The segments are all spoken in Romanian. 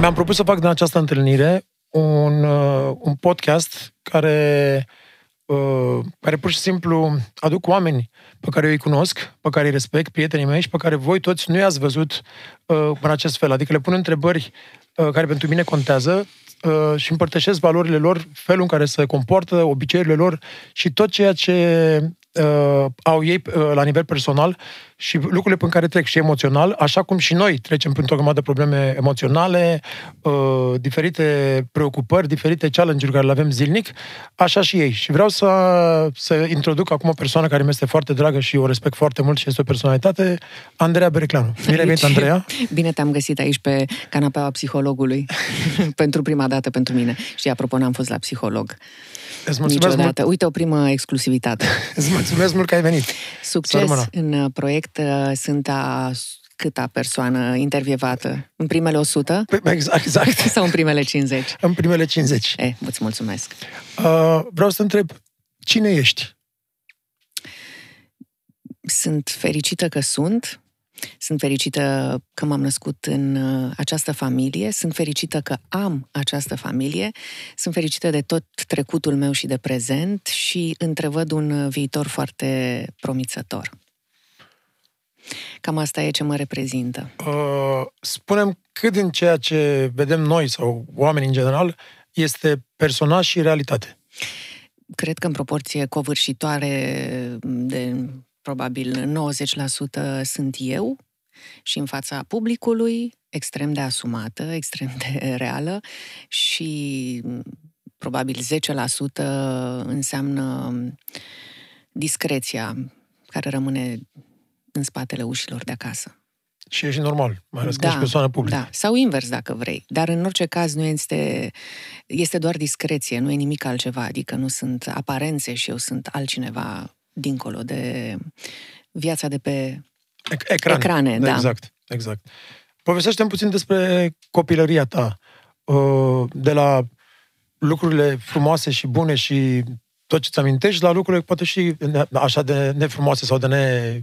Mi-am propus să fac din această întâlnire un, uh, un podcast care, uh, care pur și simplu aduc oameni pe care eu îi cunosc, pe care îi respect, prietenii mei și pe care voi toți nu i-ați văzut uh, în acest fel. Adică le pun întrebări uh, care pentru mine contează uh, și împărtășesc valorile lor, felul în care se comportă, obiceiurile lor și tot ceea ce uh, au ei uh, la nivel personal și lucrurile prin care trec și emoțional, așa cum și noi trecem printr-o grămadă de probleme emoționale, uh, diferite preocupări, diferite challenge-uri care le avem zilnic, așa și ei. Și vreau să, să introduc acum o persoană care mi este foarte dragă și o respect foarte mult și este o personalitate, Andreea Bereclanu. Bine ai venit, Andreea! Bine te-am găsit aici pe canapeaua psihologului, pentru prima dată pentru mine. Și apropo, n-am fost la psiholog. Îți mulțumesc Niciodată. mult, Uite o primă exclusivitate. îți mulțumesc mult că ai venit. Succes rămână. în uh, proiect. uh, Sunt a câta persoană intervievată? În primele 100 Păi, Exact, exact. sau în primele 50? În primele 50. Eh, îți mulțumesc. Uh, vreau să te întreb, cine ești? Sunt fericită că sunt. Sunt fericită că m-am născut în uh, această familie. Sunt fericită că am această familie. Sunt fericită de tot trecutul meu și de prezent și întrevăd un uh, viitor foarte promițător. Cam asta e ce mă reprezintă. Uh, spunem cât din ceea ce vedem noi sau oamenii în general este personaj și realitate. Cred că în proporție covârșitoare de probabil 90% sunt eu și în fața publicului, extrem de asumată, extrem de reală și probabil 10% înseamnă discreția care rămâne în spatele ușilor de acasă. Și ești normal, mai ales că ești persoană publică. Da, sau invers dacă vrei. Dar în orice caz nu este, este doar discreție, nu e nimic altceva. Adică nu sunt aparențe și eu sunt altcineva dincolo de viața de pe Ec- Ecrane. Ecrane, da. Exact, exact. Povestește-mi puțin despre copilăria ta. Uh, De la lucrurile frumoase și bune și tot ce ți amintești, la lucrurile poate și ne- așa de nefrumoase sau de ne...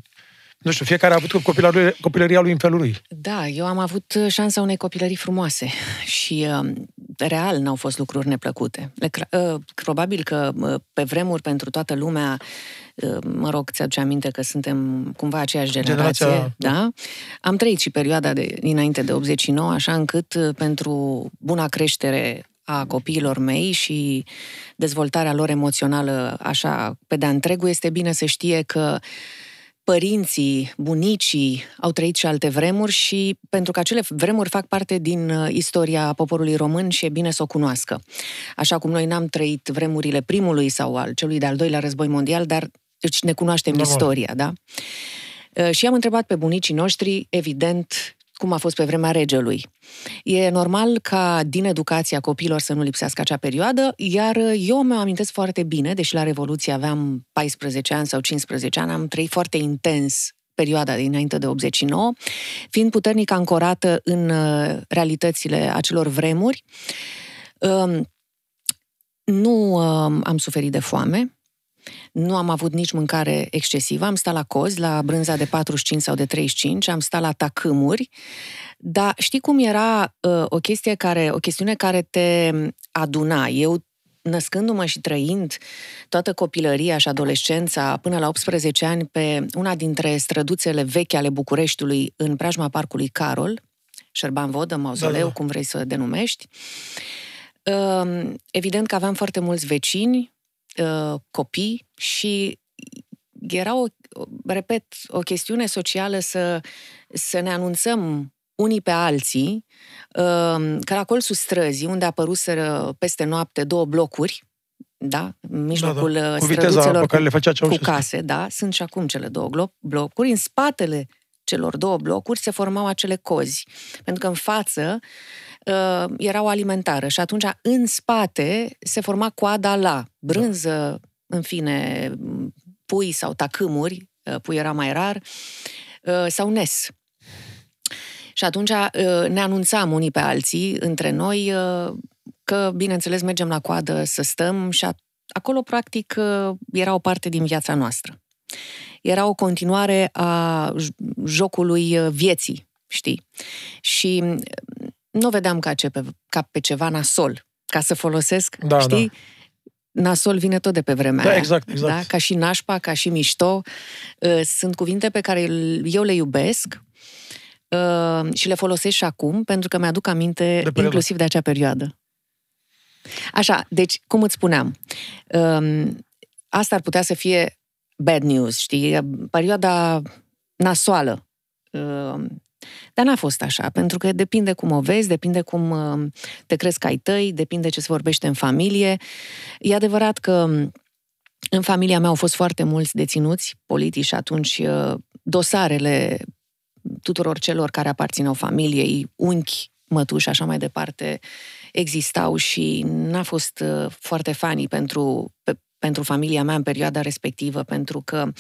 Nu știu, fiecare a avut copilăria, copilăria lui în felul lui. Da, eu am avut uh, șansa unei copilării frumoase și uh, real n-au fost lucruri neplăcute. Le, cra- uh, probabil că uh, pe vremuri pentru toată lumea, uh, mă rog, ți-aduce aminte că suntem cumva aceeași generație, Generația- da? Am trăit și perioada de, dinainte de 89, așa încât uh, pentru buna creștere a copiilor mei și dezvoltarea lor emoțională așa pe de-a întregul, este bine să știe că părinții, bunicii au trăit și alte vremuri și pentru că acele vremuri fac parte din uh, istoria poporului român și e bine să o cunoască. Așa cum noi n-am trăit vremurile primului sau al celui de-al doilea război mondial, dar deci ne cunoaștem Normal. istoria, da? Uh, Și am întrebat pe bunicii noștri, evident, cum a fost pe vremea regelui. E normal ca din educația copiilor să nu lipsească acea perioadă, iar eu mi-o amintesc foarte bine, deși la Revoluție aveam 14 ani sau 15 ani, am trăit foarte intens perioada dinainte de 89, fiind puternic ancorată în uh, realitățile acelor vremuri. Um, Nu um, am suferit de foame, nu am avut nici mâncare excesivă, am stat la cozi, la brânza de 45 sau de 35, am stat la tacâmuri, dar știi cum era uh, o chestie care, o chestiune care te aduna. Eu născându-mă și trăind toată copilăria și adolescența până la 18 ani pe una dintre străduțele vechi ale Bucureștiului în preajma Parcului Carol, Șerban Vodă, Mauzoleu, Da, da, da. cum vrei să denumești. Uh, Evident că aveam foarte mulți vecini, uh, copii și era o, repet, o chestiune socială să, să ne anunțăm unii pe alții uh, că la colțul străzii, unde apăruseră peste noapte două blocuri, da, în mijlocul da, da. uh, Cu viteza străduțelor pe care le făcea cu Ceaușescu. case, da, sunt și acum cele două glo- blocuri, în spatele celor două blocuri se formau acele cozi, pentru că în față uh, era o alimentară și atunci în spate se forma coada la brânză, în fine, pui sau tacâmuri, uh, pui era mai rar, uh, sau nes. Și atunci uh, ne anunțam unii pe alții, între noi, uh, că, bineînțeles, mergem la coadă să stăm și a- acolo, practic, uh, era o parte din viața noastră. Era o continuare a j- jocului uh, vieții, știi? Și nu o vedeam ca, ce pe, ca pe ceva nasol, ca să folosesc, Da, știi? Nasol vine tot de pe vremea Da, aia. exact, exact. Da? Ca și nașpa, ca și mișto. Uh, Sunt cuvinte pe care eu le iubesc uh, și le folosesc și acum, pentru că mi-aduc aminte perioada. inclusiv de acea perioadă. Așa, deci, cum îți spuneam, um, asta ar putea să fie bad news, știi? Perioada nasoală. Um, Dar n-a fost așa, pentru că depinde cum o vezi, depinde cum um, te crezi ai tăi, depinde ce se vorbește în familie. E adevărat că um, în familia mea au fost foarte mulți deținuți politici și atunci uh, dosarele tuturor celor care aparțineau familiei, unchi, mătuși, așa mai departe, existau și n-a fost uh, foarte funny pentru, pe, pentru familia mea în perioada respectivă, pentru că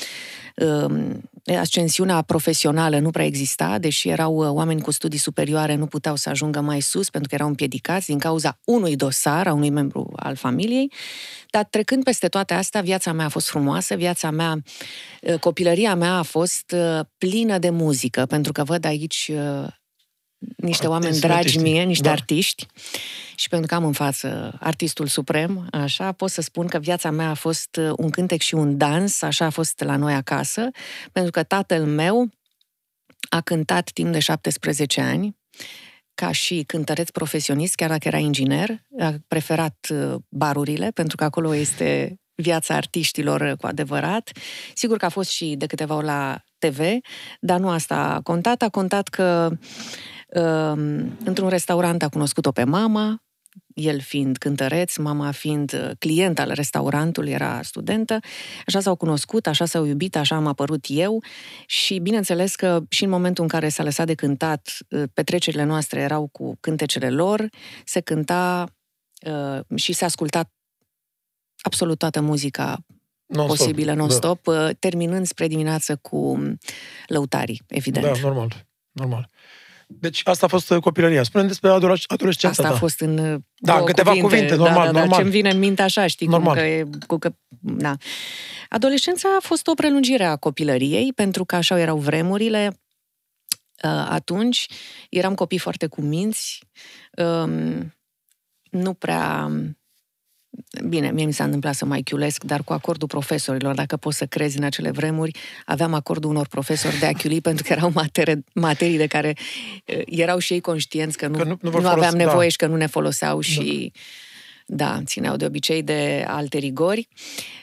um, ascensiunea profesională nu prea exista, deși erau uh, oameni cu studii superioare, nu puteau să ajungă mai sus pentru că erau împiedicați din cauza unui dosar a unui membru al familiei. Dar trecând peste toate astea, viața mea a fost frumoasă, viața mea, uh, copilăria mea a fost uh, plină de muzică, pentru că văd aici uh, niște oameni Artiști, dragi artiști. mie, niște Da. artiști și pentru că am în față artistul suprem, așa, pot să spun că viața mea a fost uh, un cântec și un dans, așa a fost la noi acasă, pentru că tatăl meu a cântat timp de 17 ani, ca și cântăreț profesionist, chiar dacă era inginer, a preferat uh, barurile, pentru că acolo este viața artiștilor uh, cu adevărat. Sigur că a fost și de câteva ori la TV, dar nu asta a contat. A contat că um, într-un restaurant a cunoscut-o pe mama, el fiind cântăreț, mama fiind uh, client al restaurantului, era studentă. Așa s-au cunoscut, așa s-au iubit, așa am apărut eu și bineînțeles că și în momentul în care s-a lăsat de cântat, uh, petrecerile noastre erau cu cântecele lor, se cânta uh, și se asculta absolut toată muzica Non-stop. posibilă non-stop, uh, terminând spre dimineață cu lăutarii, evident. Da, da, normal. Normal. Deci asta a fost uh, copilăria. Spune despre adolesc- adolescența Asta ta. a fost în uh, Da, două câteva cuvinte, normal, da, da, normal. Ce-mi vine în minte așa, știi, Normal. cum că e, cu că, da. Adolescența a fost o prelungire a copilăriei, pentru că așa erau vremurile. Uh, Atunci eram copii foarte cuminți, um, nu prea... Bine, mie mi s-a întâmplat să mai chiulesc, dar cu acordul profesorilor, dacă poți să crezi în acele vremuri, aveam acordul unor profesori de a chiuli pentru că erau materii, materii de care uh, erau și ei conștienți că nu, Că nu- nu nu, vor nu aveam folosi, da. nevoie și că nu ne foloseau și da, țineau de obicei de alte rigori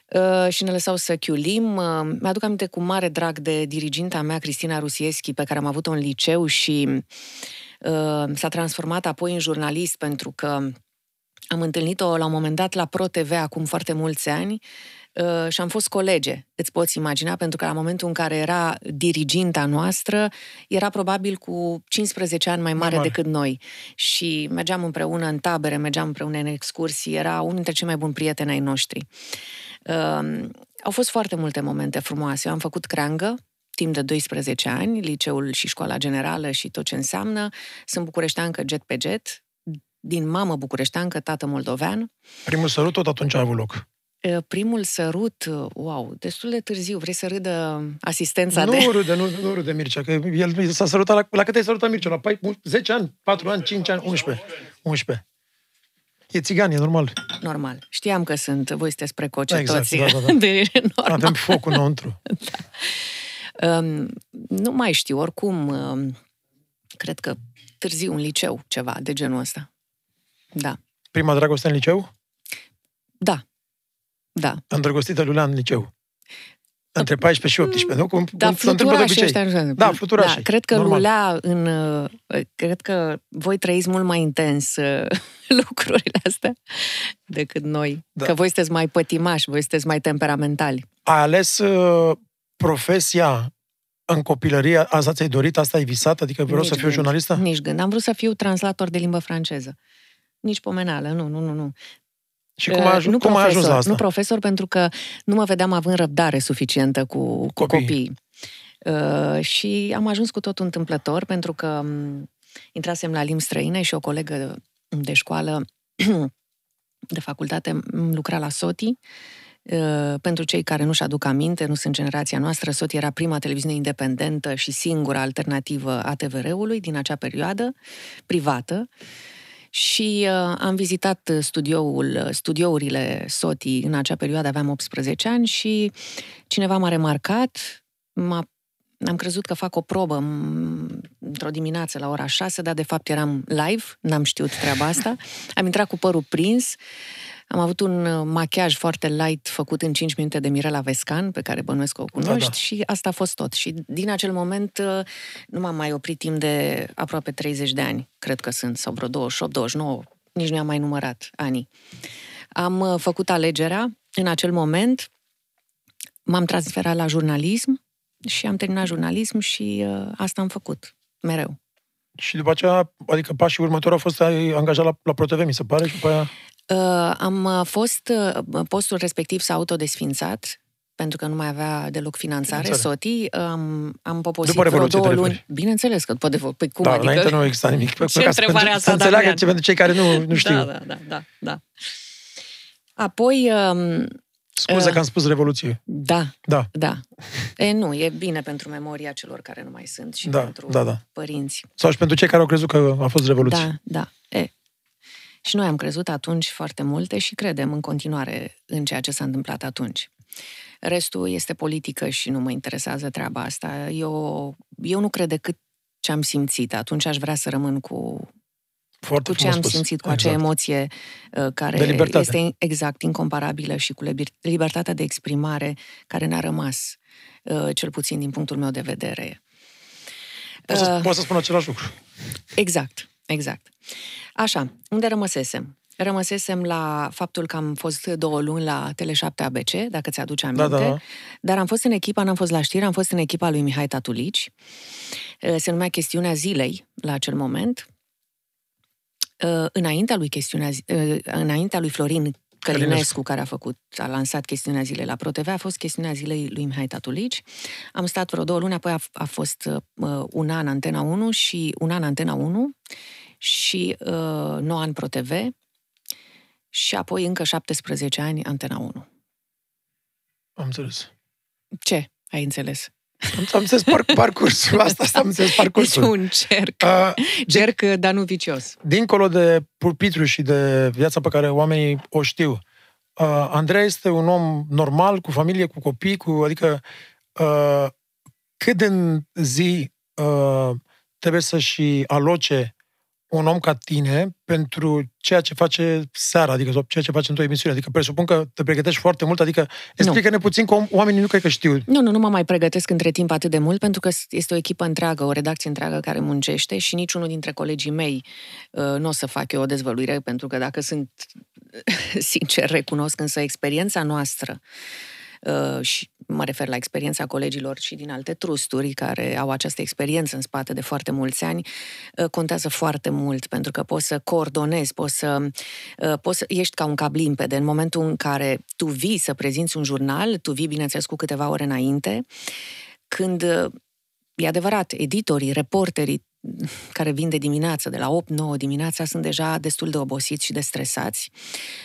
uh, și ne lăsau să chiulim. Uh, mi-aduc aminte cu mare drag de diriginta mea, Cristina Rusieschi, pe care am avut-o în liceu și uh, s-a transformat apoi în jurnalist pentru că am întâlnit-o la un moment dat la Pro TV acum foarte mulți ani uh, și am fost colege, îți poți imagina, pentru că la momentul în care era diriginta noastră, era probabil cu 15 ani mai mare mare. decât noi. Și mergeam împreună în tabere, mergeam împreună în excursii, era unul dintre cei mai buni prieteni ai noștri. Uh, au fost foarte multe momente frumoase. Eu am făcut creangă, timp de 12 ani, liceul și școala generală și tot ce înseamnă. Sunt bucureșteancă jet pe jet, din mamă bucureșteancă, tată moldovean. Primul sărut tot atunci a avut loc. Uh, Primul sărut, uh, wow, destul de târziu, vrei să râdă asistența Nu de... râde, nu, nu râde Mircea, că el s-a sărutat la, la cât ai sărutat Mircea? La pai- 10 ani, 4 ani, 5 ani, 11. 11. E țigan, e normal. Normal. Știam că sunt, voi sunteți precoce Da, exact, toți. da, da, da. De normal. Avem focul înăuntru. Um, nu mai știu, oricum, um, cred că târziu în liceu, ceva de genul ăsta. Da. Prima dragoste în liceu? Da. Da. Îndrăgostită Lulea în liceu. Între 14 și 18, nu? Cum, Da, cum se întâmplă de fluturașii obicei. ăștia. nu- Da, fluturașii, Da, cred că normal. lulea în... uh, Cred că voi trăiți mult mai intens uh, lucrurile astea decât noi. Da. Da. Că voi sunteți mai pătimași, voi sunteți mai temperamentali. Ai ales uh, profesia în copilărie, asta ți-ai dorit, asta ai visat? Adică vreau Nici să fiu gând. jurnalistă? Nici gând. Am vrut să fiu translator de limbă franceză. Nici pomenală, nu, nu, nu, nu. Și cum ai, Uh, ajuns, nu cum ai profesor, ajuns la asta? Nu profesor, pentru că nu mă vedeam având răbdare suficientă cu, cu Copiii. copiii. Uh, și am ajuns cu totul întâmplător, pentru că um, intrasem la limbi străine și o colegă de școală, de facultate, m- lucra la SOTI Uh, pentru cei care nu-și aduc aminte, nu sunt generația noastră, SOT era prima televiziune independentă și singura alternativă a TVR-ului din acea perioadă, privată. Și uh, am vizitat studioul, studiourile SOTI în acea perioadă, aveam 18 ani și cineva m-a remarcat, m-a am crezut că fac o probă într-o dimineață la ora 6, dar de fapt eram live, n-am știut treaba asta. Am intrat cu părul prins, am avut un uh, machiaj foarte light făcut în 5 minute de Mirela Vescan, pe care bănuiesc că o cunoști, da, da. și asta a fost tot. Și din acel moment uh, nu m-am mai oprit timp de aproape 30 de ani, cred că sunt, sau vreo 28, 29, nici nu am mai numărat anii. Am uh, făcut alegerea în acel moment, m-am transferat la jurnalism și am terminat jurnalism și asta am făcut, mereu. Și după aceea, adică pașii următori au fost ai angajat la, la ProTV, mi se pare, și după aia... Uh, am uh, fost, uh, postul respectiv s-a autodesfințat, pentru că nu mai avea deloc finanțare, finanțare. SOTI, am, am poposit după vreo două luni. Bineînțeles că după de Păi cum, da, adică... înainte nu exista nimic. Ce ca întrebare să, asta, să înțeleagă ce pentru cei care nu, nu știu. Da, da, da, da, da. Apoi... Um, Scuze uh, că am spus revoluție. Da, da. da. E, nu, e bine pentru memoria celor care nu mai sunt și da, pentru da, da. părinți. Sau și pentru cei care au crezut că a fost revoluție. Da, da. E, și noi am crezut atunci foarte multe și credem în continuare în ceea ce s-a întâmplat atunci. Restul este politică și nu mă interesează treaba asta. Eu, eu nu cred decât ce am simțit. Atunci aș vrea să rămân cu, Foarte cu ce am spus. simțit, cu acea exact. emoție uh, care este exact incomparabilă și cu libertatea de exprimare care ne-a rămas, uh, cel puțin din punctul meu de vedere. Poți să, uh, poți să spun același lucru. Exact, exact. Așa, unde rămăsesem? Rămăsesem la faptul că am fost două luni la Tele7 ABC, dacă ți-aduce aminte, da, da. dar am fost în echipa, n-am fost la știri, am fost în echipa lui Mihai Tatulici. Se numea Chestiunea Zilei la acel moment. Înaintea lui, chestiunea, înaintea lui Florin Călinescu, care a făcut, a lansat chestiunea zilei la ProTV, a fost chestiunea zilei lui Mihai Tatulici. Am stat vreo două luni, apoi a, a fost uh, un an Antena 1 și un an Antena 1 și uh, 9 ani ProTV și apoi încă 17 ani Antena 1. Am înțeles. Ce ai înțeles? Am, am înțeles par, parcursul, asta, asta am înțeles parcursul. Este un cerc, uh, cerc, de, dar nu vicios. Dincolo de pulpitru și de viața pe care oamenii o știu, uh, Andrei este un om normal, cu familie, cu copii, cu, adică uh, cât în zi uh, trebuie să-și aloce un om ca tine pentru ceea ce face seara, adică sau ceea ce face într-o emisiune. Adică presupun că te pregătești foarte mult, adică explică-ne nu. puțin că oamenii nu cred că știu. Nu, nu, nu mă mai pregătesc între timp atât de mult, pentru că este o echipă întreagă, o redacție întreagă care muncește și niciunul dintre colegii mei uh, nu o să fac eu o dezvăluire, pentru că dacă sunt sincer, recunosc însă experiența noastră Uh, și mă refer la experiența colegilor și din alte trusturi care au această experiență în spate de foarte mulți ani, uh, contează foarte mult pentru că poți să coordonezi, poți să, uh, poți să ești ca un cap limpede. În momentul în care tu vii să prezinți un jurnal, tu vii, bineînțeles, cu câteva ore înainte, când E adevărat, editorii, reporterii care vin de dimineață, de la 8-9 dimineața, sunt deja destul de obosiți și de stresați.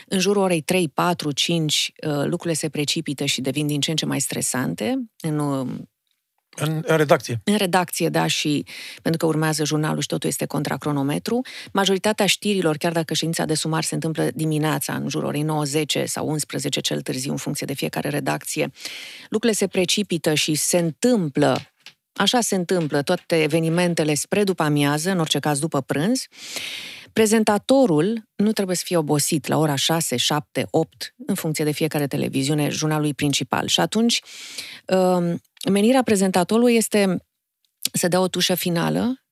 În jurul orei 3, 4, 5, lucrurile se precipită și devin din ce în ce mai stresante. În, uh, în, în redacție. În redacție, da, și pentru că urmează jurnalul și totul este contra cronometru. Majoritatea știrilor, chiar dacă ședința de sumar se întâmplă dimineața, în jurul orei 9, 10 sau 11, cel târziu, în funcție de fiecare redacție, lucrurile se precipită și se întâmplă Așa se întâmplă toate evenimentele spre după amiază, în orice caz după prânz. Prezentatorul nu trebuie să fie obosit la ora 6, 7, 8, în funcție de fiecare televiziune, jurnalului principal. Și atunci, um, menirea prezentatorului este să dea o tușă finală Uh,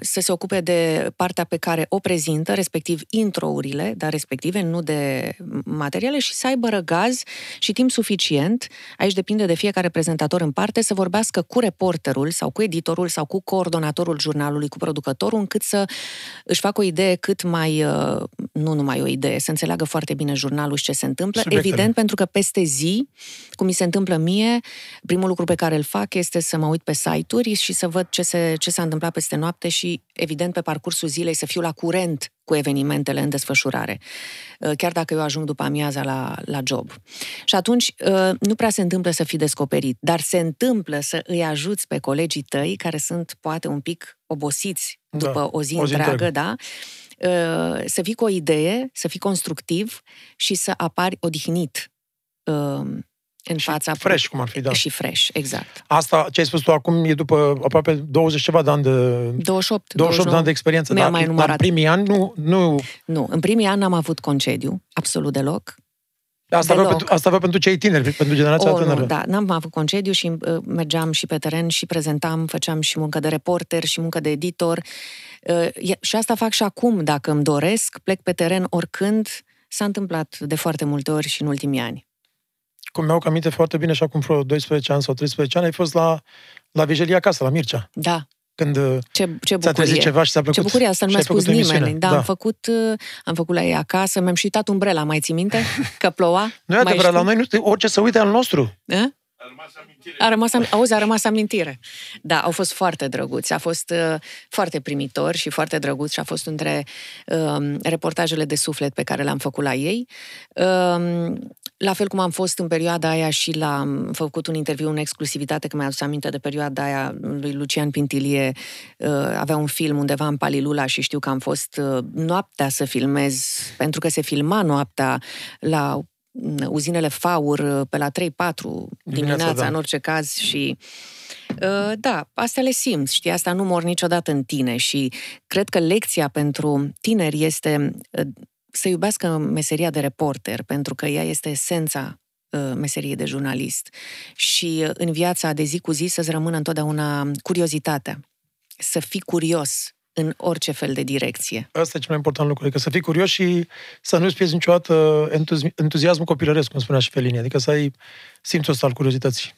să se ocupe de partea pe care o prezintă, respectiv introurile, dar respective, nu de materiale, și să aibă răgaz și timp suficient, aici depinde de fiecare prezentator în parte, să vorbească cu reporterul sau cu editorul sau cu coordonatorul jurnalului, cu producătorul, încât să își facă o idee cât mai, uh, nu numai o idee, să înțeleagă foarte bine jurnalul și ce se întâmplă. Subiectele. Evident, pentru că peste zi, cum mi se întâmplă mie, primul lucru pe care îl fac este să mă uit pe site-uri și să văd ce, se, ce s-a întâmplat peste peste noapte și, evident, pe parcursul zilei să fiu la curent cu evenimentele în desfășurare, uh, chiar dacă eu ajung după amiaza la, la job. Și atunci uh, nu prea se întâmplă să fii descoperit, dar se întâmplă să îi ajuți pe colegii tăi care sunt poate un pic obosiți Da, după o zi, o zi întreagă, întreagă. da? Uh, Să fii cu o idee, să fii constructiv și să apari odihnit uh, în Și fața... fresh, cum ar fi, da. Și fresh, exact. Asta, ce ai spus tu acum, e după aproape 20 ceva de ani de... 28, 28 de ani de experiență, Mi-am dar, mai dar în numărat. primii ani nu... nu Nu, în primii ani n-am avut concediu, absolut deloc. asta, avea Deloc. pentru, asta avea pentru cei tineri, pentru generația Oh, tânără. nu, da, n-am avut concediu și uh, mergeam și pe teren și prezentam, făceam și muncă de reporter și muncă de editor. Uh, e- și asta fac și acum, dacă îmi doresc, plec pe teren oricând. S-a întâmplat de foarte multe ori și în ultimii ani. Cum mi-au aminte foarte bine și acum vreo 12 ani sau 13 ani, ai fost la, la Vijelia acasă, la Mircea, Da, când uh, ce, ce ți-a bucurie. trezit ceva și ți-a plăcut. Ce bucurie, asta nu și mi-a ai făcut spus o nimeni. emisiune. Da, am făcut, uh, am făcut la ei acasă, mi-am și uitat umbrela, mai ții minte? Că ploua? Nu e Mai adevărat, la știi? noi nu, orice să uite al nostru. A? A rămas, am- auzi, a rămas amintire. Da, au fost foarte drăguți. A fost uh, foarte primitor și foarte drăguț și a fost între uh, reportajele de suflet pe care le-am făcut la ei. Uh, la fel cum am fost în perioada aia și la, am făcut un interviu în exclusivitate, că mi-a adus aminte de perioada aia lui Lucian Pintilie, uh, avea un film undeva în Palilula și știu că am fost uh, noaptea să filmez, pentru că se filma noaptea la mm, uzinele Faur uh, pe la 3-4 dimineața, Dimineața, da. în orice caz și uh, da, astea le simți, știi, asta nu mor niciodată în tine și cred că lecția pentru tineri este uh, să iubească meseria de reporter, pentru că ea este esența uh, meseriei de jurnalist și uh, în viața de zi cu zi să-ți rămână întotdeauna curiozitatea, să fii curios în orice fel de direcție. Asta e cel mai important lucru, adică să fii curios și să nu-ți pierzi niciodată entuzi- entuziasmul copilăresc, cum spunea și Felini, adică să ai simțul ăsta al curiozității.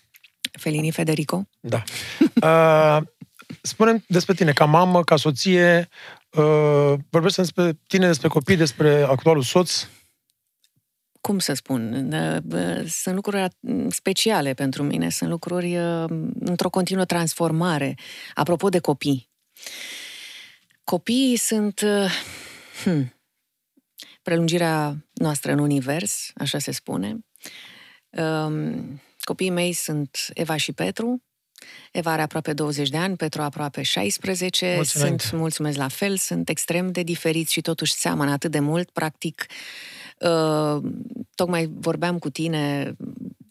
Felini Federico? Da. Uh, spune despre tine, ca mamă, ca soție, uh, vorbești despre tine, despre copii, despre actualul soț. cum să spun, uh, uh, sunt lucruri at- speciale pentru mine, sunt lucruri uh, într-o continuă transformare. Apropo de copii, copiii sunt uh, hmm, prelungirea noastră în univers, așa se spune. Um, Copiii mei sunt Eva și Petru. Eva are aproape 20 de ani, Petru aproape 16. Mulți sunt, înainte. mulțumesc la fel, sunt extrem de diferiți și totuși seamănă atât de mult. Practic, uh, tocmai vorbeam cu tine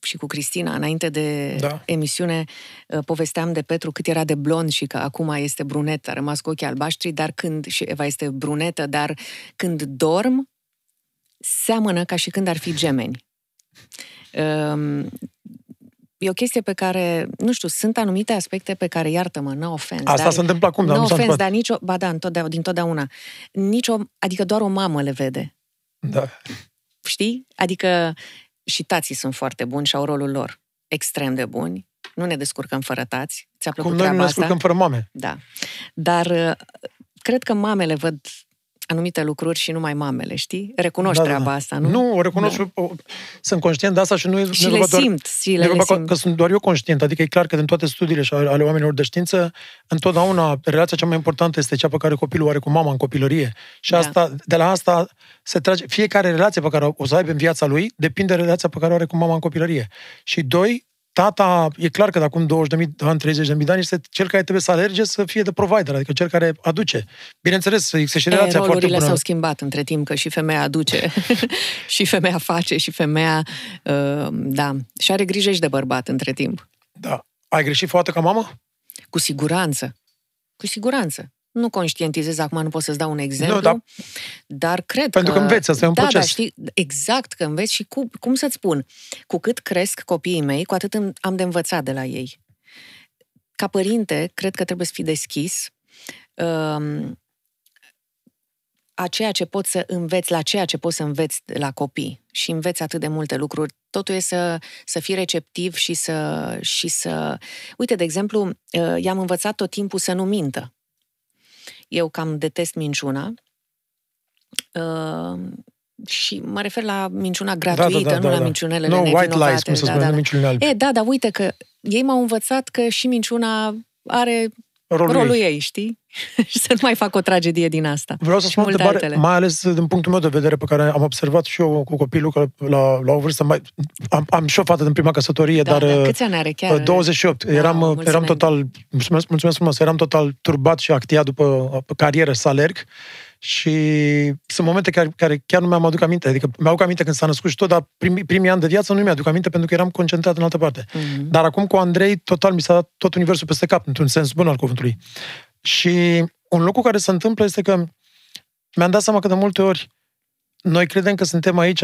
și cu Cristina înainte de Da. emisiune, uh, povesteam de Petru cât era de blond și că acum este brunet, a rămas cu ochii albaștri, dar când, și Eva este brunetă, dar când dorm, seamănă ca și când ar fi gemeni. Um, E o chestie pe care, nu știu, sunt anumite aspecte pe care, iartă-mă, no offense. Asta dar, se întâmplă acum, dar no nu s-a offense, întâmplat. dar nicio, ba da, întotdeauna, din totdeauna. Nicio, adică doar o mamă le vede, Da. știi? Adică și tații sunt foarte buni și au rolul lor extrem de buni. Nu ne descurcăm fără tați. Ți-a plăcut Cum noi nu treaba ne asta? descurcăm fără mame. Da. Dar uh, cred că mamele văd anumite lucruri și numai mamele, știi? Recunoști Da, da, treaba da. asta, nu? Nu, o recunosc, Da. o, sunt conștient de asta și nu e Și nu e le vorba doar, simt, și nu le, e le vorba simt. că sunt doar eu conștient, adică e clar că din toate studiile și ale ale oamenilor de știință, întotdeauna relația cea mai importantă este cea pe care copilul o are cu mama în copilărie. Și Da. asta, de la asta se trage, fiecare relație pe care o să aibă în viața lui, depinde de relația pe care o are cu mama în copilărie. Și doi, tata, e clar că de acum 20.000 de ani, 30.000 de ani, este cel care trebuie să alerge să fie de provider, adică cel care aduce. Bineînțeles, există și E, relația foarte rolurile bună. s-au schimbat între timp, că și femeia aduce, și femeia face, și femeia, uh, da, și are grijă și de bărbat între timp. Da. Ai greșit foarte ca mamă? Cu siguranță. Cu siguranță. Nu conștientizez acum, nu pot să-ți dau un exemplu, Nu, dar- dar cred Pentru că... că înveți, asta e un da, proces. Da, știi, exact că înveți și cu, cum să-ți spun, cu cât cresc copiii mei, cu atât îmi- am de învățat de la ei. Ca părinte, cred că trebuie să fii deschis um, a ceea ce poți să înveți, la ceea ce poți să înveți de la copii și înveți atât de multe lucruri. Totul e să, să fii receptiv și să, și să... Uite, de exemplu, uh, i-am învățat tot timpul să nu mintă. Eu cam detest minciuna uh, și mă refer la minciuna gratuită, nu la minciunele No, white nevinovate. lies, cum se da, spune, da, nu da. minciunile albe. E, da, dar uite că ei m-au învățat că și minciuna are rolul, rolul ei. ei, știi? și să nu mai fac o tragedie din asta. Vreau să Și spun o multe întrebare, altele. mai ales din punctul meu de vedere, pe care am observat și eu cu copilul, că la, la o vârstă mai... Am, am și o fată din prima căsătorie, Da, dar... da, uh, câți ani are chiar? 28. Wow, Eram, mulțumim. eram total, mulțumesc, mulțumesc frumos, eram total turbat și actiat după uh, carieră să alerg și sunt momente care, care chiar nu mi-am aduc aminte. Adică mi-aduc aminte când s-a născut și tot, dar primii, primii ani de viață nu mi-aduc aminte pentru că eram concentrat în altă parte. Mhm. Dar acum cu Andrei, total mi s-a dat tot universul peste cap, într-un sens bun al cuvântului. Și un lucru care se întâmplă este că mi-am dat seama că de multe ori noi credem că suntem aici,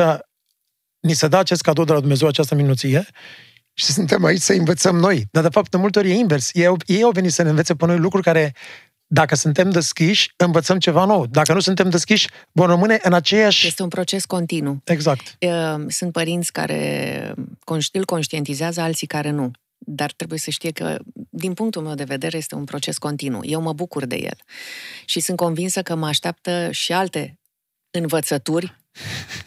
ni se dă acest cadou de la Dumnezeu, această minuție, și suntem aici să învățăm noi. Dar, de fapt, de multe ori e invers. Ei, au- ei au venit să ne învețe pe noi lucruri care, dacă suntem deschiși, învățăm ceva nou. Dacă nu suntem deschiși, vom rămâne în aceeași... Este un proces continuu. Exact. Uh, Sunt părinți care conș- îl conștientizează, alții care nu. Dar trebuie să știe că, din punctul meu de vedere, este un proces continuu. Eu mă bucur de el. Și sunt convinsă că mă așteaptă și alte învățături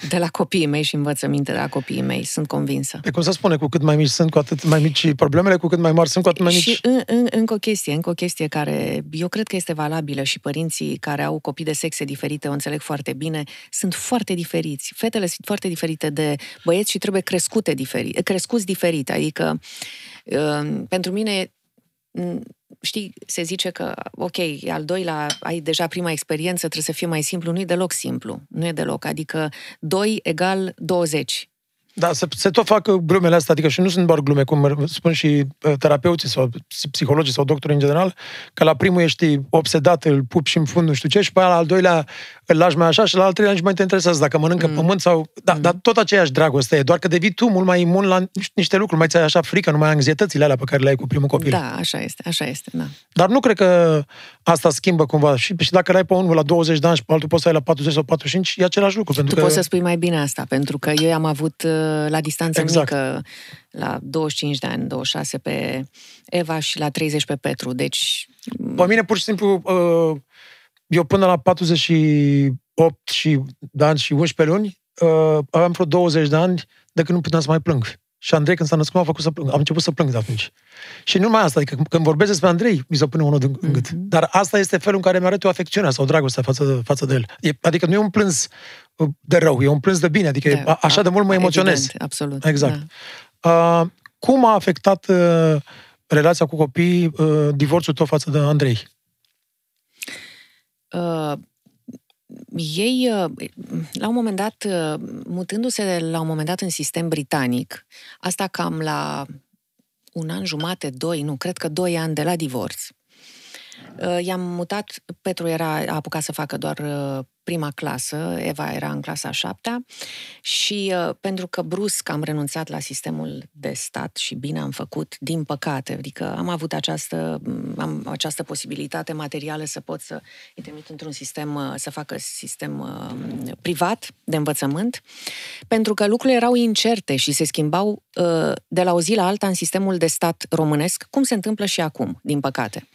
de la copiii mei și învățăminte de la copiii mei. Sunt convinsă. E cum se spune, cu cât mai mici sunt, cu atât mai mici problemele, cu cât mai mari sunt, cu atât mai mici... Și în, în, încă o chestie, încă o chestie care eu cred că este valabilă și părinții care au copii de sexe diferite o înțeleg foarte bine, sunt foarte diferiți. Fetele sunt foarte diferite de băieți și trebuie crescute diferit, crescuți diferit. Adică, uh, pentru mine, m, știi, se zice că, ok, e al doilea, ai deja prima experiență, trebuie să fie mai simplu. Nu e deloc simplu. Nu e deloc. Adică 2 egal 20. Da, se, se tot fac glumele astea, adică și nu sunt doar glume, cum spun și uh, terapeuții sau psihologii sau doctorii în general, că la primul ești obsedat, îl pupi și în fund nu știu ce, și pe aia la al doilea îl lași mai așa și la al treilea nici mai te interesează dacă mănâncă mm. pământ sau... Da, mm. dar tot aceeași dragoste e, doar că devii tu mult mai imun la niște- niște lucruri, mai ți-ai așa frică, nu mai ai anxietățile alea pe care le ai cu primul copil. Da, așa este, așa este, da. Dar nu cred că asta schimbă cumva. Și, și dacă l-ai pe unul la 20 de ani și pe altul poți să ai la 40 sau 45, e același lucru. Pentru Tu că... poți să spui mai bine asta, pentru că eu am avut uh, la distanță Exact. mică, la 25 de ani, 26 pe Eva și la 30 pe Petru, deci Pe mine, pur și simplu, uh, eu până la 48 și de ani și 11 luni, uh, aveam vreo 20 de ani de când nu puteam să mai plâng. Și Andrei, când s-a născut, m-a făcut să plâng. Am început să plâng de atunci. Și nu numai asta, adică când vorbesc despre Andrei, mi se pune unul în în gât. Dar asta este felul în care mi-arăt eu afecțiunea sau dragostea față, față de el. E, adică nu e un plâns uh, de rău, e un plâns de bine. Adică Da, a, așa de mult mă emoționez. Evident, absolut. Exact. Da. Uh, cum a afectat uh, relația cu copiii uh, divorțul tău față de Andrei? Uh, ei, uh, la un moment dat, uh, mutându-se la un moment dat în sistem britanic, asta cam la un an jumate, doi, nu, cred că doi ani de la divorț, uh, i-am mutat, Petru era, a apucat să facă doar uh, prima clasă, Eva era în clasa a șaptea și uh, pentru că brusc am renunțat la sistemul de stat și bine am făcut, din păcate, adică am avut această, am această posibilitate materială să pot să îi trimit într-un sistem, uh, să facă sistem uh, privat de învățământ, pentru că lucrurile erau incerte și se schimbau uh, de la o zi la alta în sistemul de stat românesc, cum se întâmplă și acum, din păcate.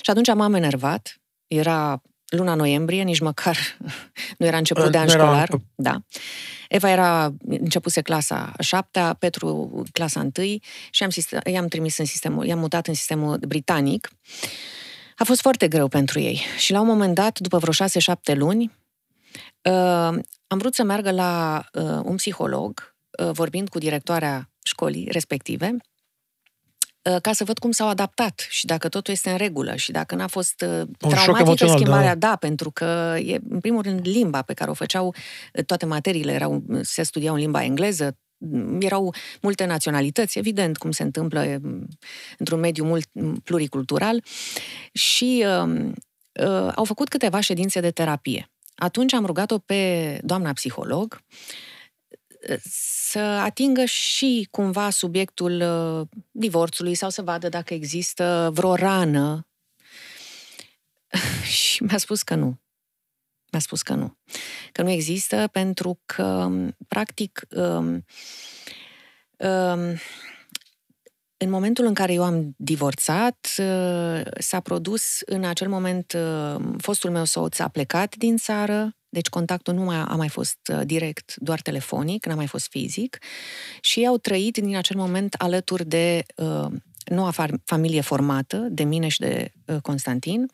Și atunci m-am enervat, era luna noiembrie, nici măcar nu era început de an Nu era- școlar. Da. Eva era, începuse clasa a șaptea, Petru clasa întâi și am, sistem, i-am trimis în sistemul, i-am mutat în sistemul britanic. A fost foarte greu pentru ei. Și la un moment dat, după vreo șase-șapte luni, uh, am vrut să meargă la uh, un psiholog, uh, vorbind cu directoarea școlii respective, uh, ca să văd cum s-au adaptat și dacă totul este în regulă și dacă n-a fost uh, șoc traumatică emoțional, schimbarea, da. da, pentru că e, în primul rând limba pe care o făceau, uh, toate materiile erau, se studiau în limba engleză, m, erau multe naționalități, evident, cum se întâmplă m, într-un mediu mult m, pluricultural și uh, uh, au făcut câteva ședințe de terapie. Atunci am rugat-o pe doamna psiholog uh, să atingă și cumva subiectul uh, divorțului sau să vadă dacă există vreo rană. și mi-a spus că nu. Mi-a spus că nu. Că nu există pentru că, practic, um, um, în momentul în care eu am divorțat, uh, s-a produs în acel moment, uh, fostul meu soț a plecat din țară, deci contactul nu mai a mai fost uh, direct, doar telefonic, n-a mai fost fizic și ei au trăit din acel moment alături de uh, noua familie formată de mine și de uh, Constantin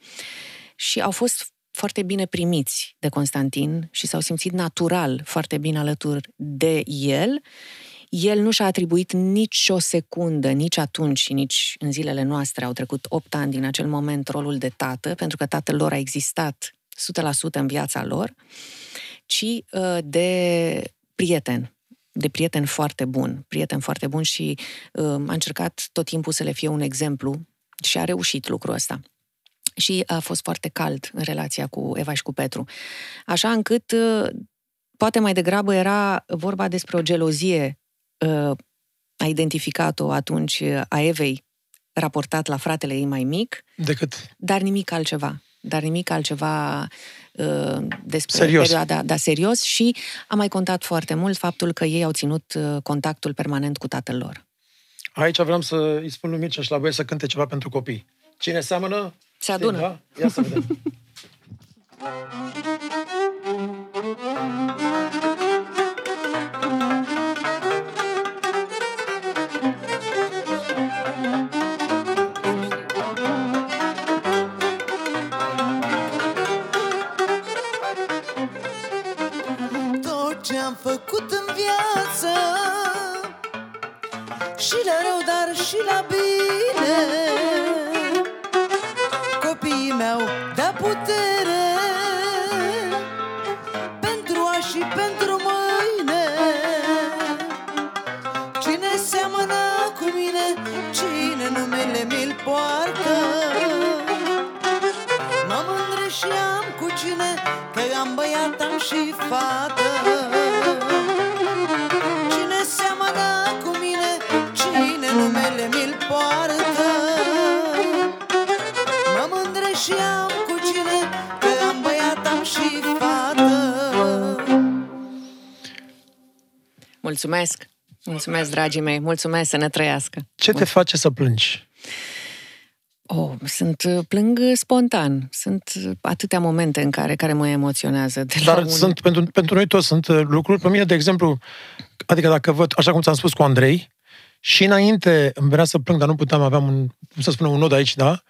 și au fost foarte bine primiți de Constantin și s-au simțit natural foarte bine alături de el. El nu și-a atribuit nici o secundă, nici atunci și nici în zilele noastre, au trecut 8 ani din acel moment, rolul de tată, pentru că tatăl lor a existat 100% în viața lor, ci uh, de prieten, de prieten foarte bun, prieten foarte bun și uh, a încercat tot timpul să le fie un exemplu și a reușit lucrul ăsta. Și a fost foarte cald în relația cu Eva și cu Petru. Așa încât, uh, poate mai degrabă era vorba despre o gelozie uh, a identificat-o atunci uh, a Evei raportat la fratele ei mai mic. Decât? Dar nimic altceva. Dar nimic altceva Uh, despre serios. perioada, da, serios și a mai contat foarte mult faptul că ei au ținut uh, contactul permanent cu tatăl lor. Aici vreau să îi spun lui Mircea și la băieți să cânte ceva pentru copii. Cine seamănă? Se adună. Da? Ia să vedem. am făcut în viață. Și la rău, dar și la bine. Copiii mi-au dat putere Pentru a și pentru mâine. Cine seamănă cu mine Cine numele mi-l poartă? M-am îndrășit cu cine Că am băiat, am și fată. Mulțumesc! Mulțumesc, dragii mei! Mulțumesc să ne trăiască! Ce te face să plângi? Oh, sunt, plâng spontan. Sunt atâtea momente în care, care mă emoționează. De Dar un... sunt, pentru, pentru noi toți sunt lucruri. Pe mine, de exemplu, adică dacă văd, așa cum ți-am spus cu Andrei, și înainte îmi venea să plâng, dar nu puteam, aveam un, cum să spun, un nod aici, da?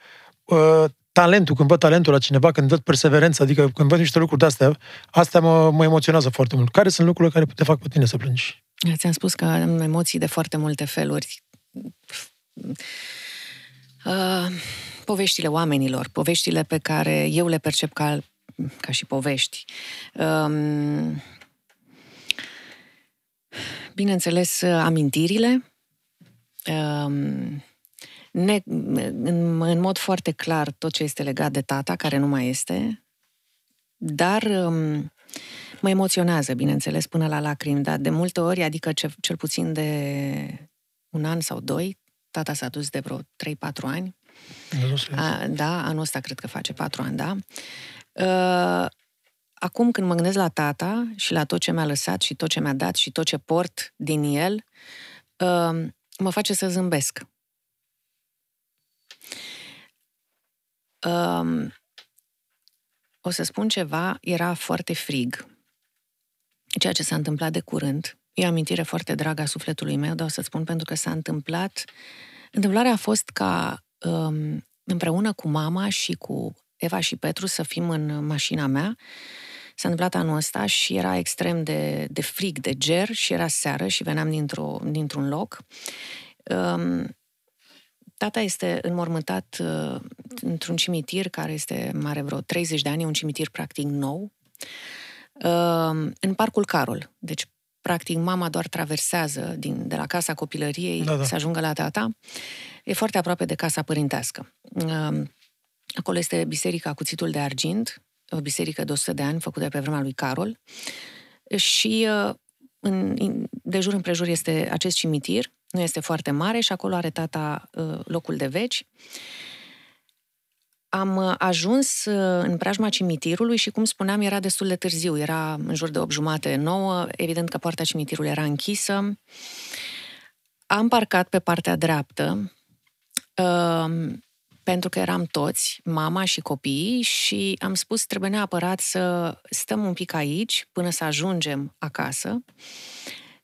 Uh, talentul, când văd talentul la cineva, când văd perseverență, adică când văd niște lucruri de-astea, astea mă, mă emoționează foarte mult. Care sunt lucrurile care te fac pe tine să plângi? Ți-am spus că am emoții de foarte multe feluri. Uh, poveștile oamenilor, poveștile pe care eu le percep ca, ca și povești. Uh, bineînțeles, amintirile. Uh, ne, în, în mod foarte clar tot ce este legat de tata, care nu mai este, dar um, mă emoționează, bineînțeles, până la lacrimi, dar de multe ori, adică ce, cel puțin de un an sau doi, tata s-a dus de vreo 3-4 ani. A, da, anul ăsta cred că face 4 ani, da. Uh, acum când mă gândesc la tata și la tot ce mi-a lăsat și tot ce mi-a dat și tot ce port din el, uh, mă face să zâmbesc. Um, o să spun ceva, era foarte frig. Ceea ce s-a întâmplat de curând. E o amintire foarte dragă a sufletului meu, dar o să spun pentru că s-a întâmplat... Întâmplarea a fost ca um, împreună cu mama și cu Eva și Petru să fim în mașina mea. S-a întâmplat anul ăsta și era extrem de, de frig, de ger și era seară și veneam dintr-o, dintr-un loc. Um, Tata este înmormântat uh, într-un cimitir care este mare vreo 30 de ani, un cimitir practic nou, uh, în Parcul Carol. Deci, practic, mama doar traversează din, de la casa copilăriei da, da. să ajungă la tata. E foarte aproape de casa părintească. Uh, acolo este biserica Cuțitul de Argint, o biserică de 100 de ani făcută pe vremea lui Carol. Și uh, în, de jur împrejur este acest cimitir nu este foarte mare și acolo are tata uh, locul de veci. Am uh, ajuns uh, în preajma cimitirului și, cum spuneam, era destul de târziu. Era în jur de 8 jumate, 9. Evident că poarta cimitirului era închisă. Am parcat pe partea dreaptă pentru că eram toți, mama și copiii, și am spus trebuie neapărat să stăm un pic aici până să ajungem acasă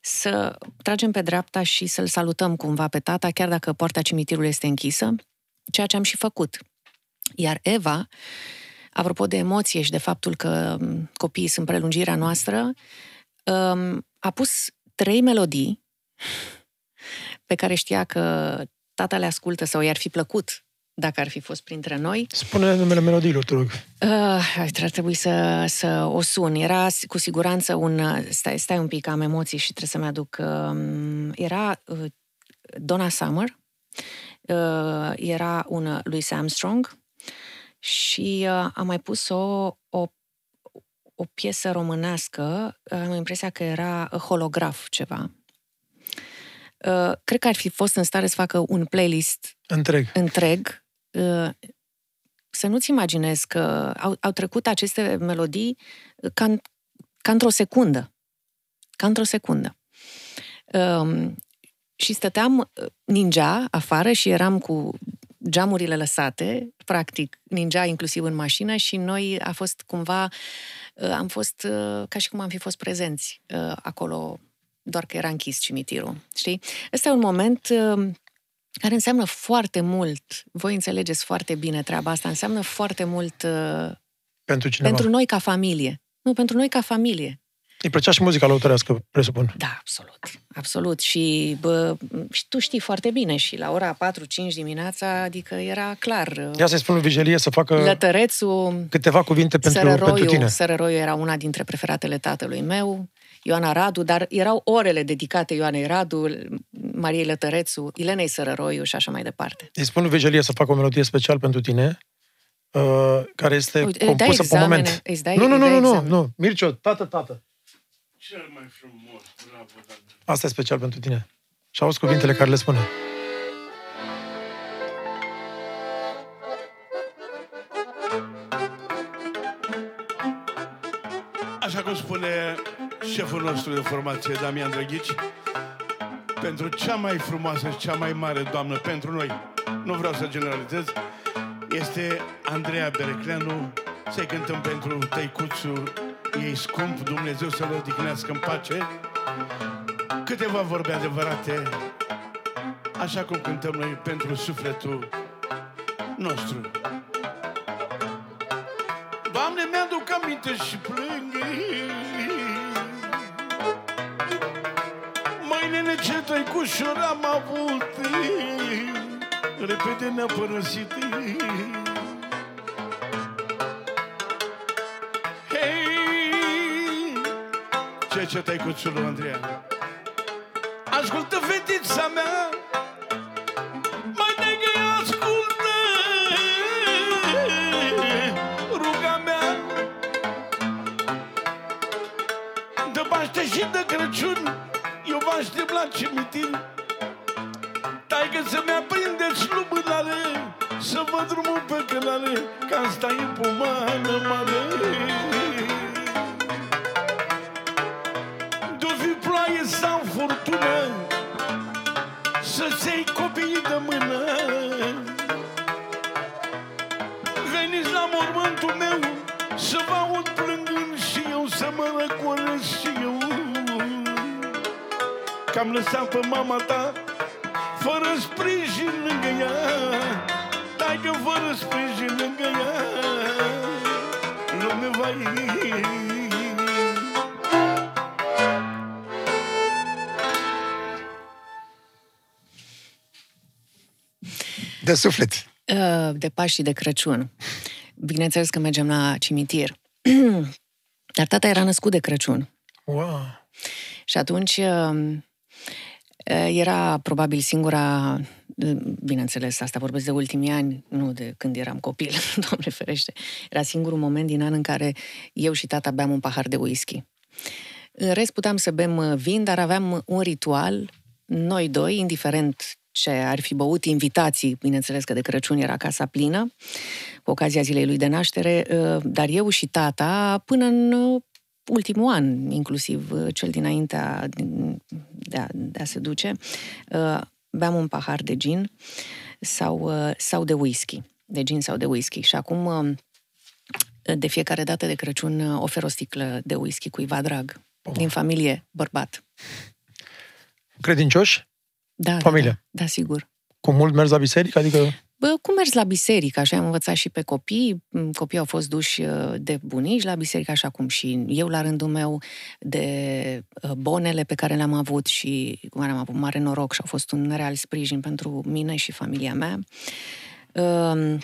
să tragem pe dreapta și să-l salutăm cumva pe tata, chiar dacă poarta cimitirului este închisă, ceea ce am și făcut. Iar Eva, apropo de emoție și de faptul că um, copiii sunt prelungirea noastră, um, a pus trei melodii pe care știa că tata le ascultă sau i-ar fi plăcut dacă ar fi fost printre noi. Spune numele melodiilor, te rog. Uh, ar trebui să, să o sun. Era cu siguranță un... Stai, stai un pic, am emoții și trebuie să-mi aduc... Uh, era uh, Donna Summer, uh, era un Louis Armstrong și uh, am mai pus o, o, o piesă românească, am impresia că era holograf ceva. Uh, cred că ar fi fost în stare să facă un playlist întreg, întreg uh, să nu-ți imaginezi că au, au trecut aceste melodii ca, ca într-o secundă. Ca într-o secundă. Um, și stăteam uh, ninja afară și eram cu geamurile lăsate, practic, ninja inclusiv în mașină și noi a fost cumva, uh, am fost ca și cum am fi fost prezenți acolo, doar că era închis cimitirul, știi? Ăsta e un moment care înseamnă foarte mult. Voi înțelegeți foarte bine treaba asta. Înseamnă foarte mult uh, pentru, cineva. pentru noi ca familie. Nu, pentru noi ca familie. Îi plăcea și muzica lăutărească, presupun. Da, absolut. Absolut. Și, bă, și tu știi foarte bine și la ora 4-5 dimineața, adică era clar. Uh, Ia să-i spun lui Vigelie să facă Lătărețul, câteva cuvinte pentru, Sărăroiu, pentru tine. Sărăroiu era una dintre preferatele tatălui meu. Ioana Radu, dar erau orele dedicate Ioanei Radu, Mariei Lătărețu, Ilenei Sărăroiu și așa mai departe. Îi spun lui Vegelie să facă o melodie special pentru tine, uh, care este Uite, compusă pe moment. dai, nu, nu, nu, nu, nu, nu. Mircio, tată, tată. Cel mai frumos, bravo, tată. Asta e special pentru tine. Și auzi cuvintele care le spune. Așa cum spune șeful nostru de formație, Damian Drăghici, pentru cea mai frumoasă și cea mai mare doamnă pentru noi, nu vreau să generalizez, este Andreea Berecleanu, să-i cântăm pentru tăicuțul ei scump, Dumnezeu să-l odihnească în pace. Câteva vorbe adevărate, așa cum cântăm noi pentru sufletul nostru. Doamne, mi-aduc aminte și plâng ce tăicușor am avut Repede ne-a părăsit Ce ce tăicuțul Andreea Ascultă fetița mea Mai negă ascultă! Ruga mea De Paște și de Crăciun eu vă aștept la cimitir. Taică să-mi aprindeți lumânare Să văd drumul pe călare Că asta e pomană mare Să-ți iei copiii de mână. Veniți la mormântul meu Să vă aud plângând și eu Să mă răcoresc și eu. Că am lăsat pe mama ta Fără sprijin lângă ea. Dai că fără sprijin lângă ea. Lume va De suflet. Uh, de Paști de Crăciun. Bineînțeles că mergem la cimitir. Dar tata era născut de Crăciun. Wow. Și atunci uh, era probabil singura, bineînțeles, asta vorbesc de ultimii ani, nu de când eram copil, doamne ferește. Era singurul moment din an în care eu și tata beam un pahar de whisky. În rest puteam să bem vin, dar aveam un ritual, noi doi, indiferent ce ar fi băut, invitații, bineînțeles că de Crăciun era casa plină, cu ocazia zilei lui de naștere, dar eu și tata, până în ultimul an, inclusiv uh, cel dinaintea de a, de a se duce, uh, beam un pahar de gin sau, uh, sau de whisky. De gin sau de whisky. Și acum, de fiecare dată de Crăciun, ofer o sticlă de whisky cuiva drag, oh. din familie, bărbat. Credincioși? Da, Familia. Da, da, sigur. Cu mult mers la biserică? Adică... Bă, cum mergi la biserică? Așa am învățat și pe copii. Mm, Copiii au fost duși uh, de bunici la biserică, așa cum și eu, la rândul meu, de uh, bonele pe care le-am avut și cu care am avut mare noroc și au fost un real sprijin pentru mine și familia mea. Um,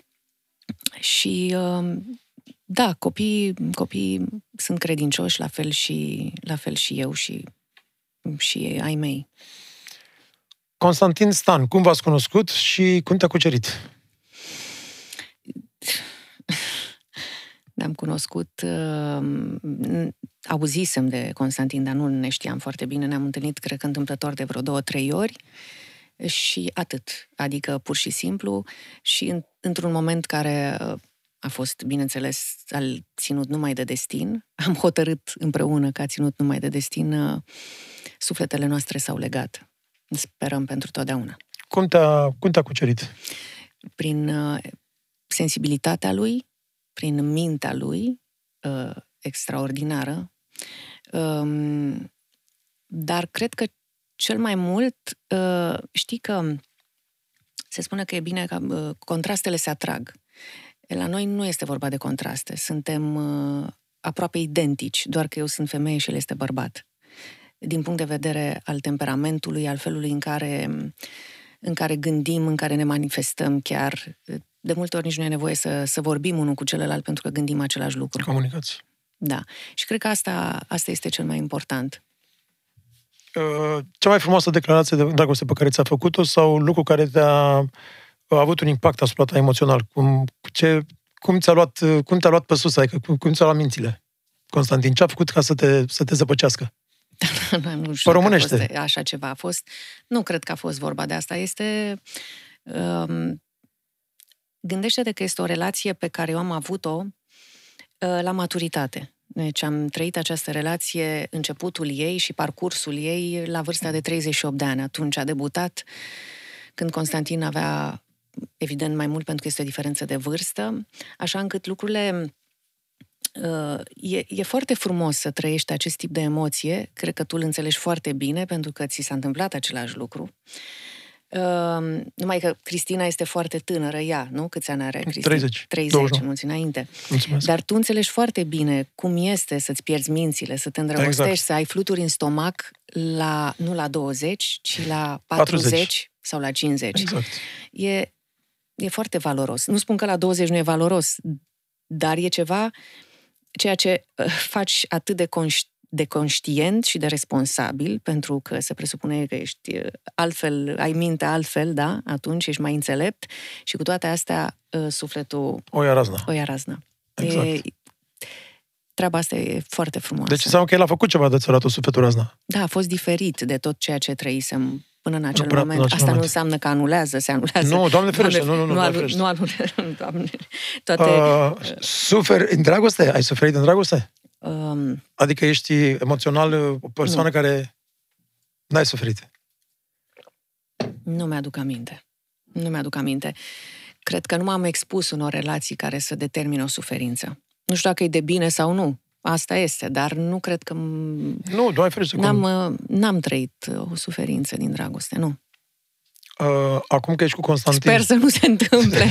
și um, da, copiii, copiii sunt credincioși, la fel și, la fel și eu și, și ai mei. Constantin Stan, cum v-ați cunoscut și cum te-a cucerit? Ne-am cunoscut, uh, auzisem de Constantin, dar nu ne știam foarte bine. Ne-am întâlnit, cred că întâmplător, de vreo două, trei ori și atât. Adică, pur și simplu, și în, într-un moment care uh, a fost, bineînțeles, al ținut numai de destin, am hotărât împreună că a ținut numai de destin, uh, sufletele noastre s-au legat. Sperăm pentru totdeauna. Cum te-a, cum te-a cucerit? Prin uh, sensibilitatea lui, prin mintea lui, uh, extraordinară, um, dar cred că cel mai mult, uh, știi că se spune că e bine că uh, contrastele se atrag. La noi nu este vorba de contraste, suntem uh, aproape identici, doar că eu sunt femeie și el este bărbat. Din punct de vedere al temperamentului, al felului în care, în care gândim, în care ne manifestăm chiar, de multe ori nici nu e nevoie să, să vorbim unul cu celălalt pentru că gândim același lucru. Comunicați. Da. Și cred că asta, asta este cel mai important. Uh, cea mai frumoasă declarație de dragoste pe care ți-a făcut-o sau lucru care te-a a avut un impact asupra ta emoțional? Cum, ce, cum, ți-a luat, cum te-a luat pe sus? Adică cum, cum ți-a luat mințile? Constantin, ce a făcut ca să te, să te zăpăcească? Nu știu Pe românește. dacă a fost așa ceva a fost. Nu cred că a fost vorba de asta. Este... Um, gândește-te că este o relație pe care eu am avut-o uh, la maturitate. Deci am trăit această relație, începutul ei și parcursul ei la vârsta de 38 de ani. Atunci a debutat când Constantin avea, evident, mai mult pentru că este o diferență de vârstă, așa încât lucrurile Uh, e, e foarte frumos să trăiești acest tip de emoție. Cred că tu îl înțelegi foarte bine, pentru că ți s-a întâmplat același lucru. Uh, numai că Cristina este foarte tânără, ea, nu? Câți ani are Cristina? 30. 30, 29. mulți înainte. Mulțumesc. Dar tu înțelegi foarte bine cum este să-ți pierzi mințile, să te îndrăgostești, Exact. să ai fluturi în stomac la, nu la 20, ci la 40, 40. sau la 50. Exact. E, e foarte valoros. Nu spun că la 20 nu e valoros, dar e ceva ceea ce uh, faci atât de, conș- de conștient și de responsabil, pentru că se presupune că ești uh, altfel, ai minte altfel, da? Atunci ești mai înțelept și cu toate astea uh, sufletul O ia razna. o ia raznă. Exact. E, treaba asta e foarte frumoasă. Deci înseamnă că el a făcut ceva de ți-a luat-o sufletul razna. Da, a fost diferit de tot ceea ce trăisem până în acel Până- până moment. în acel Asta nu moment. înseamnă că anulează, se anulează. Nu, Doamne ferește, Doamne, nu, nu, nu, nu, Doamne anu- ferește. nu anulează, Doamne. Toate... Uh, suferi în dragoste? Ai suferit în dragoste? Um, Adică ești emoțional uh, o persoană care n-ai suferit. nu mi-aduc aminte. Nu mi-aduc aminte. Cred că nu m-am expus unor relații care să determină o suferință. Nu știu dacă e de bine sau nu. Asta este, dar nu cred că... m- Nu, Doamne ferește. N-am, Cum, uh, n-am trăit uh, o suferință din dragoste, nu. Uh, acum că ești cu Constantin, Sper să nu se întâmple.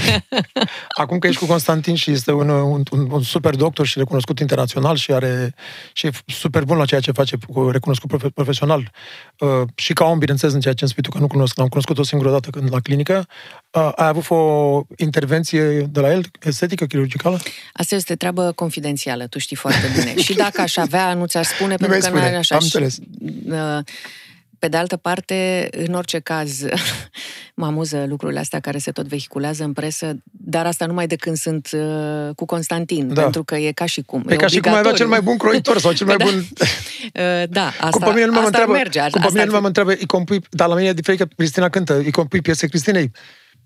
acum că ești cu Constantin și este un, un, un, un super doctor și recunoscut internațional și are și e super bun la ceea ce face, cu recunoscut profe, profesional. Uh, și ca om, bineînțeles, în ceea ce îmi spui tu, că nu cunosc, l-am cunoscut o singură dată când la clinică. Uh, ai avut o intervenție de la el, estetică, chirurgicală? Asta este treabă confidențială, tu știi foarte bine. Și dacă aș avea, nu ți-aș spune, pentru mi-ai că spune, n-are așa. am Și, înțeles. uh, Pe de altă parte, în orice caz, mă amuză lucrurile astea care se tot vehiculează în presă, dar asta numai de când sunt uh, cu Constantin, Da. pentru că e ca și cum. Pe e ca și cum ai avea obligatoriu. cel mai bun croitor sau cel mai Da. bun... Uh, da, asta, cum pe mine lumea mă asta întreabă, merge. cum pe asta mine ar lumea fi- mă întreabă, îi compui, dar la mine e diferit că Cristina cântă, îi compui piese Cristinei.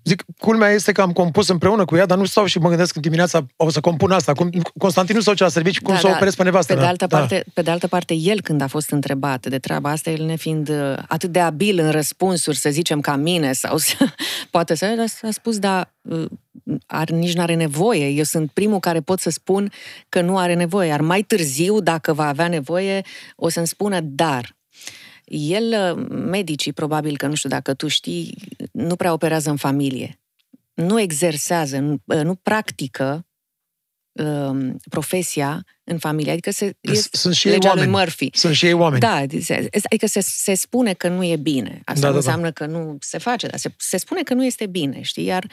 Zic, culmea este că am compus împreună cu ea, dar nu stau și mă gândesc în dimineața o să compun asta. Cum, Constantin nu s-a duce la serviciu, cum Da, să o da. operez pe nevastă Pe de, mea. altă Da. parte, pe de altă parte, el când a fost întrebat de treaba asta, el nefiind uh, atât de abil în răspunsuri, să zicem, ca mine, sau să, poate să a spus, da, uh, ar, nici nu are nevoie. Eu sunt primul care pot să spun că nu are nevoie. Ar mai târziu, dacă va avea nevoie, o să-mi spună dar. El, medicii, probabil că nu știu dacă tu știi, nu prea operează în familie. Nu exersează, nu, nu practică um, profesia în familie. Adică se, este Sunt și legea lui Murphy. Sunt și ei oameni. Da, adică se, se spune că nu e bine. Asta da, nu da, da. înseamnă da. că nu se face, dar se, se spune că nu este bine, știi? Iar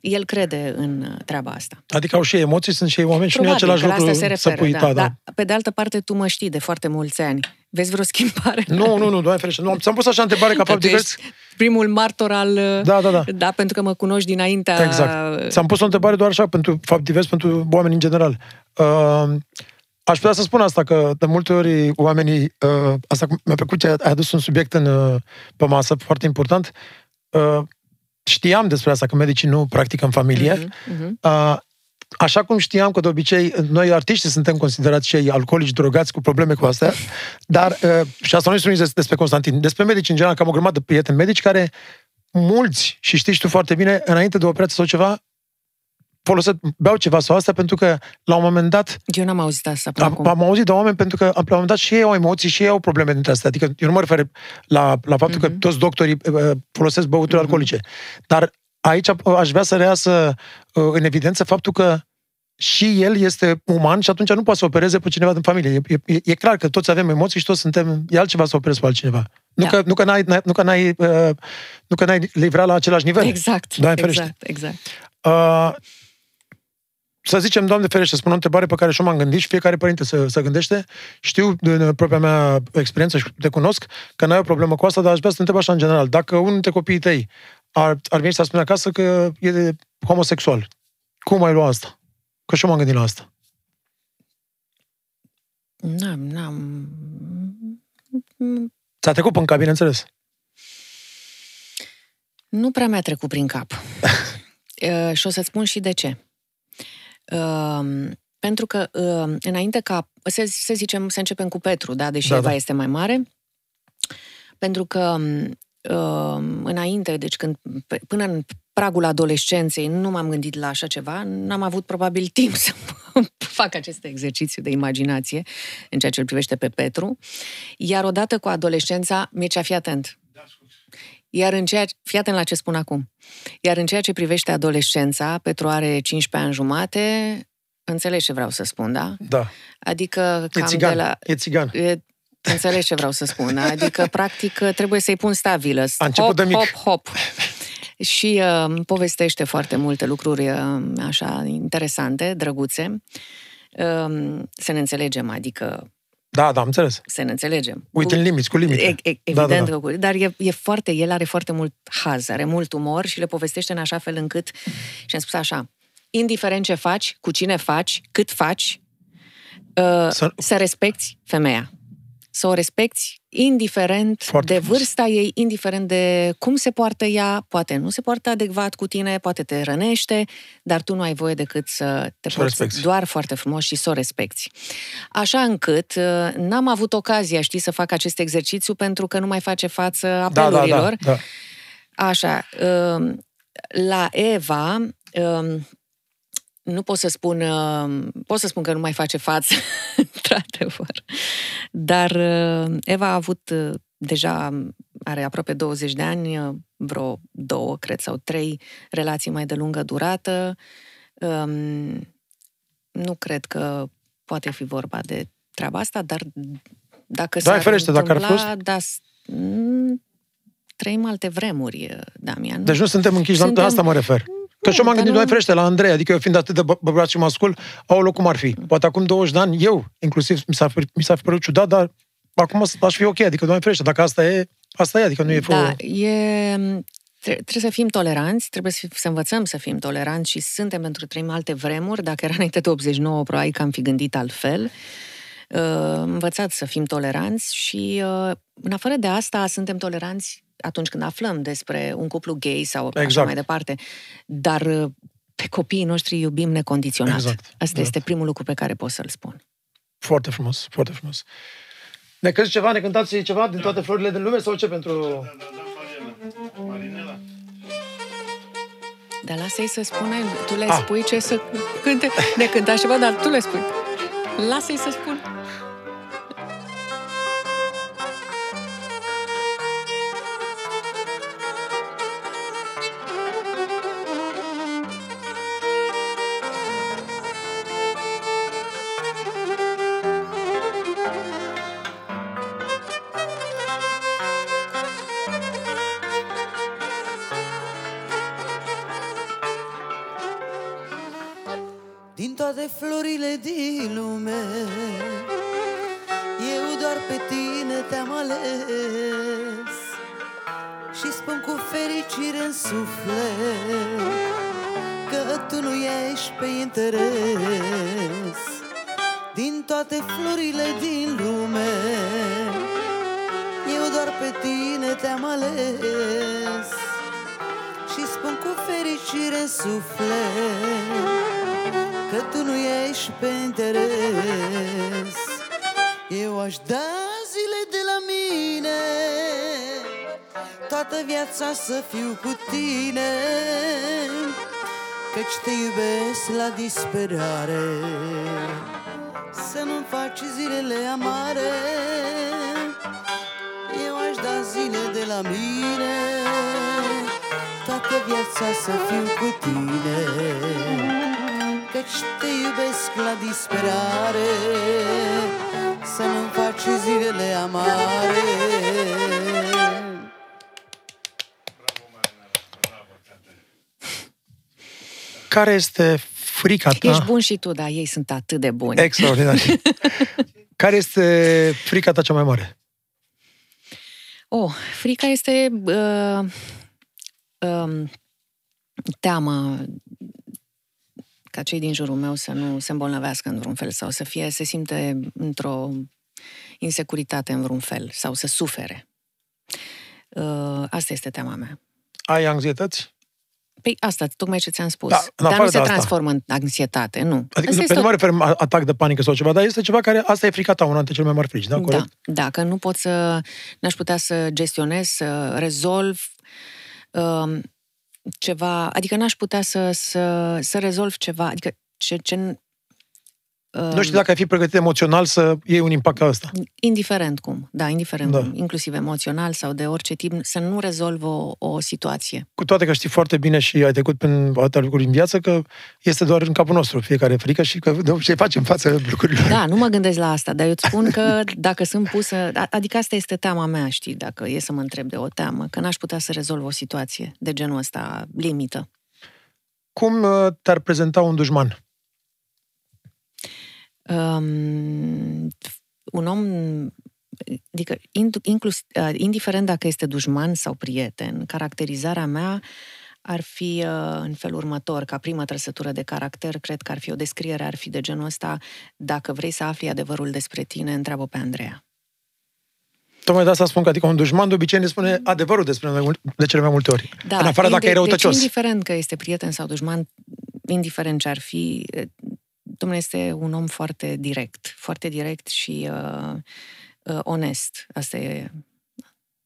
el crede în treaba asta. Adică au și emoții, sunt și ei oameni Probabil, și nu e același lucru se referă, să pui, da, da. Dar, pe de altă parte, tu mă știi de foarte mulți ani. Vezi vreo schimbare? Nu, nu, nu, doamne ferește. Nu, ți-am pus așa întrebare ca faptul divers. primul martor al... Da, da, da. Da, pentru că mă cunoști dinaintea... Exact. Ți-am pus o întrebare doar așa pentru fapt divers, pentru oameni în general. Uh, Aș putea să spun asta, că de multe ori oamenii, uh, asta mi-a plăcut ce ai adus un subiect în, uh, pe masă foarte important, uh, știam despre asta, că medicii nu practică în familie. Uh-huh, uh-huh. Uh, așa cum știam că de obicei noi artiști suntem considerați cei alcoolici drogați cu probleme cu astea, dar, uh, și asta nu este despre Constantin, despre medici în general, că am o grămadă de prieteni medici care mulți, și știți tu foarte bine, înainte de o operație sau ceva, folosesc, beau ceva sau asta pentru că la un moment dat... Eu n-am auzit asta până am, acum. Am auzit de oameni pentru că la un moment dat și ei au emoții și ei au probleme dintre astea. Adică eu nu mă refer la, la faptul mm-hmm. că mhm. toți doctorii uh, folosesc băuturi mm-hmm. alcoolice. Dar aici aș vrea să reasă uh, în evidență faptul că și el este uman și atunci nu poate să opereze pe cineva din familie. E, e, e clar că toți avem emoții și toți suntem... E altceva să operezi pe altcineva. Nu, da. că, nu, că n-ai, nu, că n-ai, uh, nu că n-ai livrat la același nivel. Exact, exact, exact. Uh, să zicem, Doamne ferește, spun o întrebare pe care și m-am gândit și fiecare părinte să, să gândește. Știu din propria mea experiență și te cunosc că n-ai o problemă cu asta, dar aș vrea să te întreb așa în general. Dacă unul dintre copiii tăi ar, ar veni să spune acasă că e homosexual, cum ai luat asta? Că și m-am gândit la asta. N-am, n-am... Ți-a trecut în cap, bineînțeles? Nu prea mi-a trecut prin cap. uh, și o să-ți spun și de ce. Uh, pentru că uh, înainte ca, să, să zicem, să începem cu Petru, da, deși da, Eva da. este mai mare, pentru că uh, înainte, deci când, până în pragul adolescenței, nu m-am gândit la așa ceva, n-am avut probabil timp să fac acest exercițiu de imaginație în ceea ce îl privește pe Petru, iar odată cu adolescența, Mircea, fii atent, iar în ceea, fii atent la ce spun acum. Iar în ceea ce privește adolescența, Petru are 15 ani jumate, înțelegi ce vreau să spun, da? Da. Adică cam e țigan, de la... E țigan. E, înțelegi ce vreau să spun, da? Adică, practic, trebuie să-i pun stabilă. A început hop, de mic. hop, hop. Și uh, povestește foarte multe lucruri uh, așa interesante, drăguțe. Uh, să ne înțelegem, adică da, da, am înțeles. Să ne înțelegem. Uite, în limiți, cu limite. E, e, evident da, da, da. dar e, e foarte, el are foarte mult haz, are mult umor și le povestește în așa fel încât, și am spus așa, indiferent ce faci, cu cine faci, cât faci, uh, să... să respecti femeia să o respecti indiferent Foarte de vârsta frumos. ei, indiferent de cum se poartă ea, poate nu se poartă adecvat cu tine, poate te rănește, dar tu nu ai voie decât să te să porți doar foarte frumos și să o respecti. Așa încât uh, n-am avut ocazia, știi, să fac acest exercițiu pentru că nu mai face față apelurilor. Da, da, da, da. Așa, uh, la Eva, um, nu pot să spun, uh, pot să spun că nu mai face față, într-adevăr. Dar uh, Eva a avut uh, deja, are aproape 20 de ani, vreo două, cred, sau trei relații mai de lungă durată. Um, nu cred că poate fi vorba de treaba asta, dar dacă da, s-ar ferește, dacă ar fost... Da, trăim alte vremuri, Damian. Deci nu suntem închiși, suntem... la asta mă refer. Că și m-am gândit, nu... frește, la Andrei, adică eu fiind atât de bărbat și mascul, au loc cum ar fi. Poate acum 20 de ani, eu, inclusiv, mi s-a, mi s-a părut ciudat, dar acum aș fi ok, adică, doamne frește, dacă asta e, asta e, adică nu e fă... Da, e... Trebuie să fim toleranți, trebuie să, să învățăm să fim toleranți și suntem pentru trăim alte vremuri. Dacă era înainte de 89, probabil că am fi gândit altfel. Uh, învățați să fim toleranți și, uh, în afară de asta, suntem toleranți atunci când aflăm despre un cuplu gay sau exact. așa mai departe. Dar uh, pe copiii noștri iubim necondiționat. Exact. Asta exact. este primul lucru pe care pot să-l spun. Foarte frumos, foarte frumos. Ne cânti ceva, ne cântați ceva din toate florile din lume sau ce pentru... Da, da, da, Marinela. Dar lasă-i să spună, tu le ah. spui ce să cânte. Ne cânta ceva, dar tu le spui. Lasă-i să spună. Să fiu cu tine Căci te iubesc la disperare. Să nu-mi faci zilele amare Eu aș da zile de la mine Toată viața să fiu cu tine Căci te iubesc la disperare. Să nu-mi faci zilele amare Care este frica ta? Ești bun și tu, dar ei sunt atât de buni. Extraordinar. Care este frica ta cea mai mare? Oh, frica este uh, uh, teama ca cei din jurul meu să nu se îmbolnăvească în vreun fel sau să fie, să simte într-o insecuritate în vreun fel sau să sufere. Uh, asta este teama mea. Ai anxietăți? Păi asta, tocmai ce ți-am spus. Da, în dar afară nu se de asta. transformă în anxietate, nu. Adică Asta nu, este pe nu o- mă refer la atac de panică sau ceva, dar este ceva care, asta e frica ta, una dintre cele mai mari frici, da? Da, Corect? da, că nu pot să, n-aș putea să gestionez, să rezolv um, ceva, adică n-aș putea să, să, să rezolv ceva, adică ce, ce um, Nu știu dacă ai fi pregătit emoțional să iei un impact ca ăsta. indiferent cum, da, indiferent Da. cum, inclusiv emoțional sau de orice tip, să nu rezolv o, o situație. Cu toate că știi foarte bine și ai trecut prin atâtea lucruri în viață, că este doar în capul nostru fiecare frică și că de obicei facem față lucrurilor. Da, nu mă gândesc la asta, dar eu îți spun că dacă sunt pusă, a- adică asta este teama mea, știi, dacă e să mă întreb de o teamă, că n-aș putea să rezolv o situație de genul ăsta, limită. Cum uh, te-ar prezenta un dușman? Um, un om, adică indu- inclus, uh, indiferent dacă este dușman sau prieten, caracterizarea mea ar fi uh, în felul următor, ca primă trăsătură de caracter, cred că ar fi o descriere, ar fi de genul ăsta, dacă vrei să afli adevărul despre tine, întreabă pe Andreea. Tocmai de asta spun că adică un dușman de obicei ne spune adevărul despre noi mul- de cele mai multe ori. Da, în afară dacă inde- e răutăcios. Deci, indiferent că este prieten sau dușman, indiferent ce ar fi, domnul este un om foarte direct, foarte direct și uh, uh, onest. Asta e,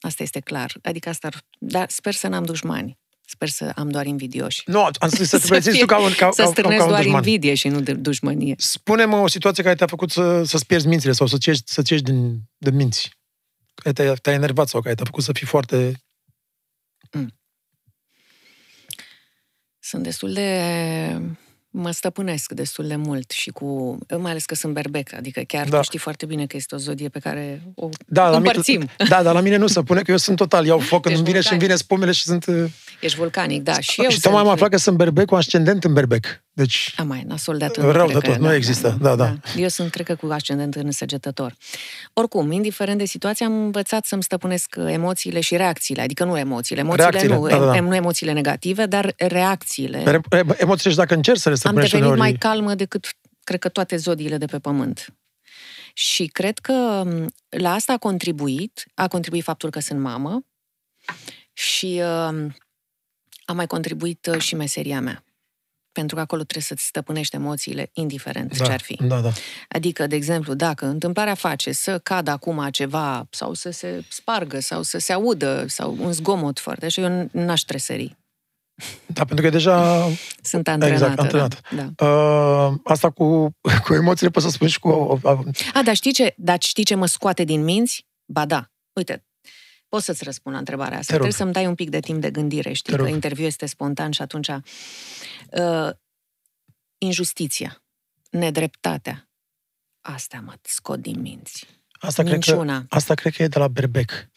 asta este clar. Adică asta ar, dar sper să n-am dușmani. Sper să am doar invidioși. Nu, am zis să te prezinți fie- tu ca un, ca, să ca, ca, stârnesc ca un doar dușman. invidie și nu de dușmănie. Spune-mă o situație care te-a făcut să, să-ți pierzi mințile sau să-ți ieși, să-ți ieși din, de minți. Care te-a, te-a enervat sau care te-a făcut să fii foarte... Sunt destul de... Mă stăpânesc destul de mult și cu... Mai ales că sunt berbec, adică chiar Da. da. știi foarte bine că este o zodie pe care o Da, la împărțim. mine, da, dar la mine nu se pune că eu sunt total, iau foc când Ești îmi vine și îmi vulcanic. vine spumele și sunt... uh, Ești vulcanic, da. Și eu și tocmai am sunt- aflat că sunt berbec cu ascendent în berbec. Deci, Am mai nasol de atât. Rău cred de că- tot, nu există, da, da. Eu sunt, cred că, cu ascendent în săgetător. Oricum, indiferent de situație, am învățat să-mi stăpânesc emoțiile și reacțiile. Adică nu emoțiile. Emoțiile Reacțiile, nu, da, da, da. em- nu emoțiile negative, dar reacțiile. re- re- emoțiile și dacă încerci să le am stăpânești devenit uneori... mai calmă decât, cred că, toate zodiile de pe pământ. Și cred că m, la asta a contribuit, a contribuit faptul că sunt mamă și uh, a mai contribuit uh, și meseria mea. Pentru că acolo trebuie să-ți stăpânești emoțiile, indiferent da, ce ar fi. Da, da. Adică, de exemplu, dacă întâmplarea face să cadă acum ceva sau să se spargă sau să se audă sau un zgomot foarte așa, eu n-aș tresări. Da, pentru că deja... Sunt antrenată. Exact, antrenată. Da, da. Uh, asta cu, cu emoțiile poți să spun și cu... Uh, A, dar știi, ce, dar știi ce mă scoate din minți? Ba da. Uite, pot să-ți răspund la întrebarea asta. Te rog. Trebuie să-mi dai un pic de timp de gândire, știi, Te că rog. interviul este spontan și atunci... Uh, injustiția, nedreptatea, astea mă scot din minți. asta, cred că, Minciuna. asta cred că e de la berbec.